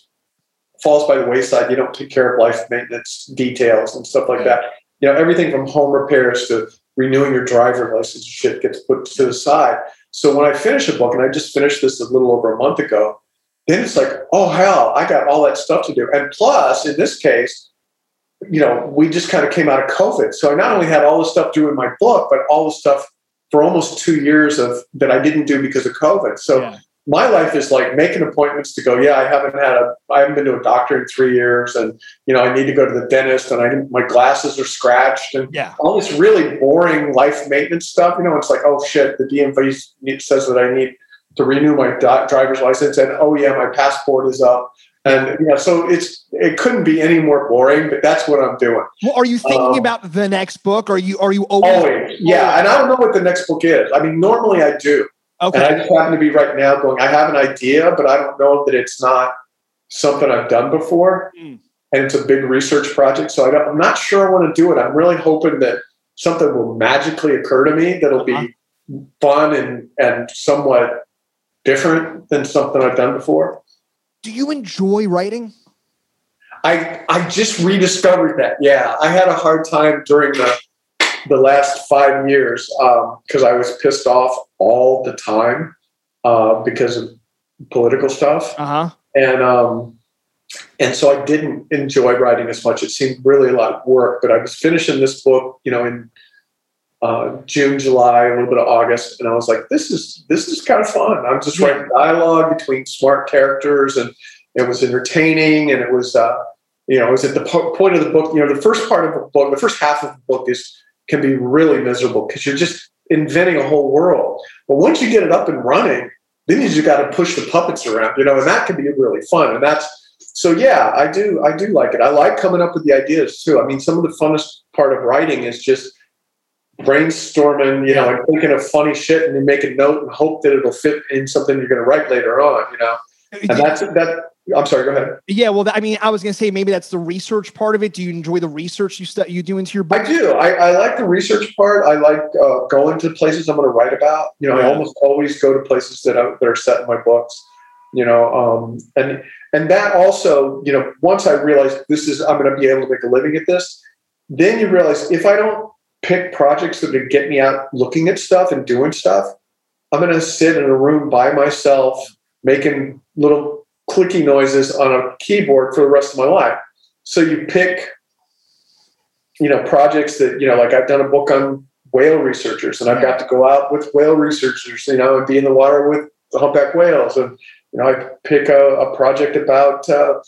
falls by the wayside. You don't take care of life maintenance details and stuff like that. You know, everything from home repairs to renewing your driver license shit gets put to the side. So when I finish a book, and I just finished this a little over a month ago, then it's like, oh hell, I got all that stuff to do. And plus, in this case, you know, we just kind of came out of COVID. So I not only had all the stuff doing my book, but all the stuff for almost two years of that I didn't do because of COVID. So Yeah. my life is like making appointments to go. Yeah, I haven't had a, I haven't been to a doctor in three years, and you know, I need to go to the dentist, and I my glasses are scratched, and Yeah. all this really boring life maintenance stuff. You know, it's like, oh shit, the DMV says that I need to renew my driver's license, and oh yeah, my passport is up, and you know, so it's it couldn't be any more boring. But that's what I'm doing. Well, are you thinking Um, about the next book? Are you are you always Always, yeah. And I don't know what the next book is. I mean, normally I do, Okay. and? I just happen to be right now going. I have an idea, but I don't know that it's not something I've done before, Mm. and it's a big research project. So I don't, I'm not sure I want to do it. I'm really hoping that something will magically occur to me that'll Uh-huh. be fun and and somewhat different than something I've done before. Do you enjoy writing? I I just rediscovered that. Yeah, I had a hard time during the the last five years because I was pissed off all the time uh, because of political stuff, Uh huh. and um, and so I didn't enjoy writing as much. It seemed really a lot of work. But I was finishing this book, you know, in uh, June, July, a little bit of August, and I was like, "This is this is kind of fun." I'm just Yeah. writing dialogue between smart characters, and it was entertaining, and it was, uh, you know, it was at the po- point of the book. You know, the first part of the book, the first half of the book is can be really miserable because you're just inventing a whole world. But once you get it up and running, then you just got to push the puppets around, you know, and that can be really fun. And that's so yeah, I do I do like it. I like coming up with the ideas too. I mean, some of the funnest part of writing is just brainstorming, you know, and thinking of funny shit and you make a note and hope that it'll fit in something you're going to write later on, you know. And that's that. I'm sorry. Go ahead. Yeah, well, I mean, I was gonna say maybe that's the research part of it. Do you enjoy the research you stu- you do into your book? I do. I, I like the research part. I like uh, going to places I'm going to write about. You know, I almost always go to places that, I, that are set in my books. You know, um, and and that also, you know, once I realize this is, I'm going to be able to make a living at this. Then you realize if I don't pick projects that would get me out looking at stuff and doing stuff, I'm going to sit in a room by myself making little clicky noises on a keyboard for the rest of my life. So you pick you know projects that you know like i've done a book on whale researchers and i've got to go out with whale researchers you know and be in the water with the humpback whales and you know i pick a, a project about uh,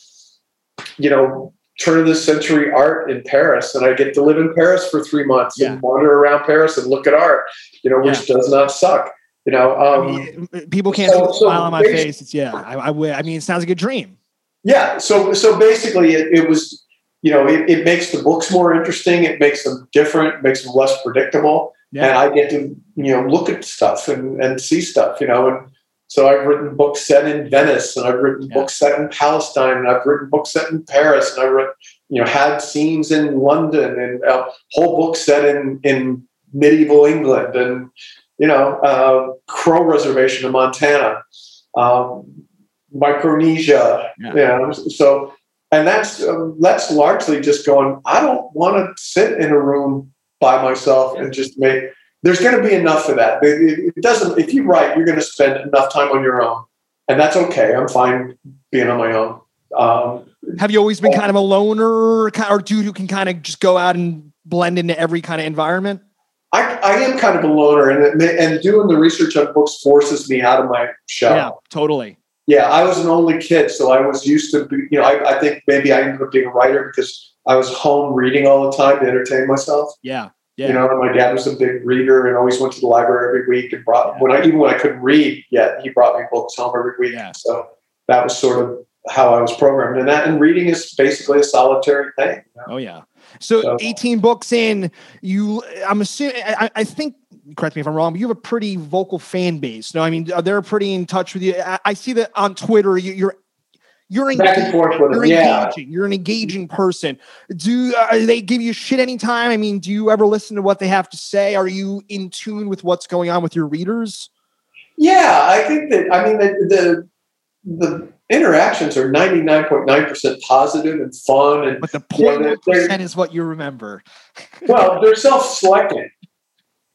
you know turn of the century art in paris and i get to live in paris for three months Yeah. and wander around paris and look at art you know which does not suck you know I um, mean, people can't so- the so smile on my face. It's yeah. I, I, I mean, it sounds like a dream. Yeah. So so basically, it, it was you know it, it makes the books more interesting. It makes them different. Makes them less predictable. Yeah. And I get to you know look at stuff and and see stuff. You know and. So I've written books set in Venice, and I've written Yeah. books set in Palestine, and I've written books set in Paris, and I've written, you know, had scenes in London, and a whole book set in in medieval England, and you know, uh, Crow Reservation in Montana, um, Micronesia, Yeah. you know, so and that's um, that's largely just going. I don't want to sit in a room by myself and just make. There's going to be enough for that. It, doesn't. If you write, you're going to spend enough time on your own, and that's okay. I'm fine being on my own. Um, Have you always been Oh. kind of a loner, or dude who can kind of just go out and blend into every kind of environment? I, I am kind of a loner, and and doing the research on books forces me out of my shell. Yeah, totally. Yeah, I was an only kid, so I was used to, be, you know, I, I think maybe I ended up being a writer because I was home reading all the time to entertain myself. Yeah, yeah. You know, my dad was a big reader and always went to the library every week and brought when I even when I couldn't read yet, he brought me books home every week. Yeah. So that was sort of how I was programmed, and that and reading is basically a solitary thing. you know? Oh yeah. So So- 18 books in, you I'm assuming I, I think correct me if I'm wrong, but you have a pretty vocal fan base. No, I mean they're pretty in touch with you. I, I see that on Twitter. You, you're you're Back and engaging. forth with You're yeah. engaging. You're an engaging person. Do uh, they give you shit anytime? I mean, do you ever listen to what they have to say? Are you in tune with what's going on with your readers? Yeah, I think that I mean the the, the interactions are ninety nine point nine percent positive and fun, and But the point they're- percent is what you remember. well, they're self selecting.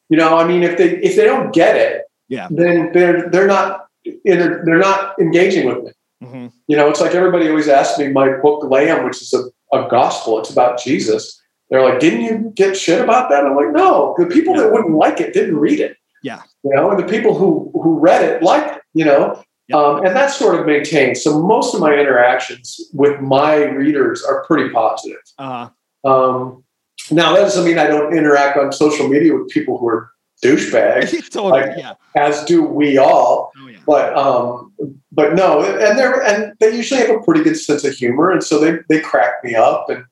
You know, I mean, if they if they don't get it, Yeah. then they're they're not they're not engaging with me. Mhm. You know, it's like everybody always asks me my book Lamb, which is a a gospel. It's about Jesus. They're like, didn't you get shit about that? I'm like, no. The people Yeah. that wouldn't like it didn't read it. Yeah. You know, and the people who who read it liked it. You know, Yeah. um, and that's sort of maintained. So most of my interactions with my readers are pretty positive. Uh, Um, now that doesn't mean I don't interact on social media with people who are douchebags, totally. Like- yeah. as do we all. But um, but no, and they're and they usually have a pretty good sense of humor, and so they they crack me up, and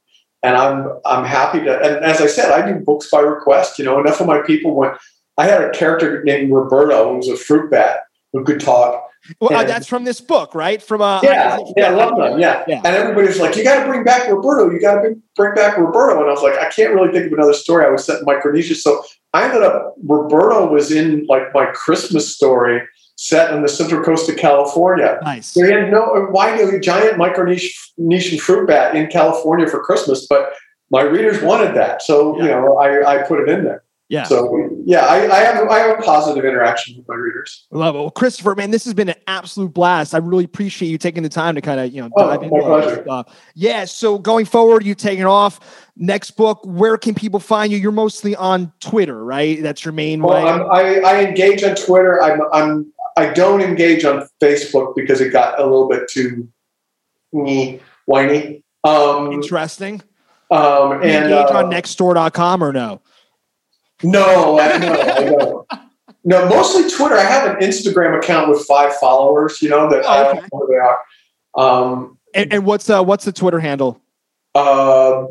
and I'm I'm happy to. And as I said, I do books by request. You know, enough of my people went. I had a character named Roberto, who was a fruit bat who could talk. Well, uh, that's from this book, right? From uh, Yeah, yeah, love them. Yeah. Yeah. And everybody's like, you got to bring back Roberto. You got to bring, bring back Roberto. And I was like, I can't really think of another story. I was set in Micronesia. So I ended up, Roberto was in like my Christmas story set on the central coast of California. Nice. He had no, uh, why a giant Micronesian fruit bat in California for Christmas? But my readers wanted that. So, you know, I, I put it in there. Yeah. So, yeah, I, I, have, I have a positive interaction with my readers. Love it. Well, Christopher, man, this has been an absolute blast. I really appreciate you taking the time to kind of, you know, Oh, dive my into all this pleasure. stuff. Yeah. So going forward, you taking off. Next book, where can people find you? You're mostly on Twitter, right? That's your main Well, way. I, I engage on Twitter. I'm, I'm, I don't engage on Facebook because it got a little bit too me whiny. Um, Interesting. um, You and engage uh, on nextdoor.com or no? no, I, no, mostly Twitter. I have an Instagram account with five followers. You know that Oh, I don't know who they are. Um, And, and what's uh what's the Twitter handle? uh,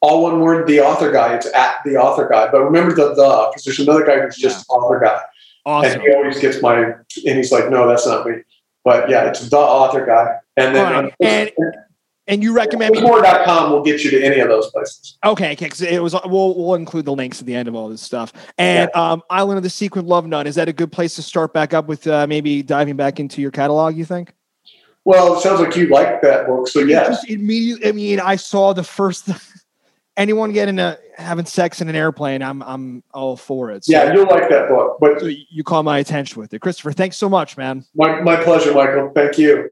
all one word. The author guy. It's at the author guy. But remember the the because there's another guy who's just author guy. Awesome. And he always gets my, and he's like, no, that's not me. But yeah, it's the author guy. And then right. And- And you recommend me More.com will get you to any of those places. Okay, okay, 'cause it was we'll we'll include the links at the end of all this stuff. And um, Island of the Sequin Love Nun is that a good place to start back up with uh, maybe diving back into your catalog? You think? Well, it sounds like you like that book. So yes. Just immediately. I mean, I saw the first. anyone getting a having sex in an airplane, I'm I'm all for it. So, Yeah, you'll like that book. But so you caught my attention with it, Christopher. Thanks so much, man. my, my pleasure, Michael. Thank you.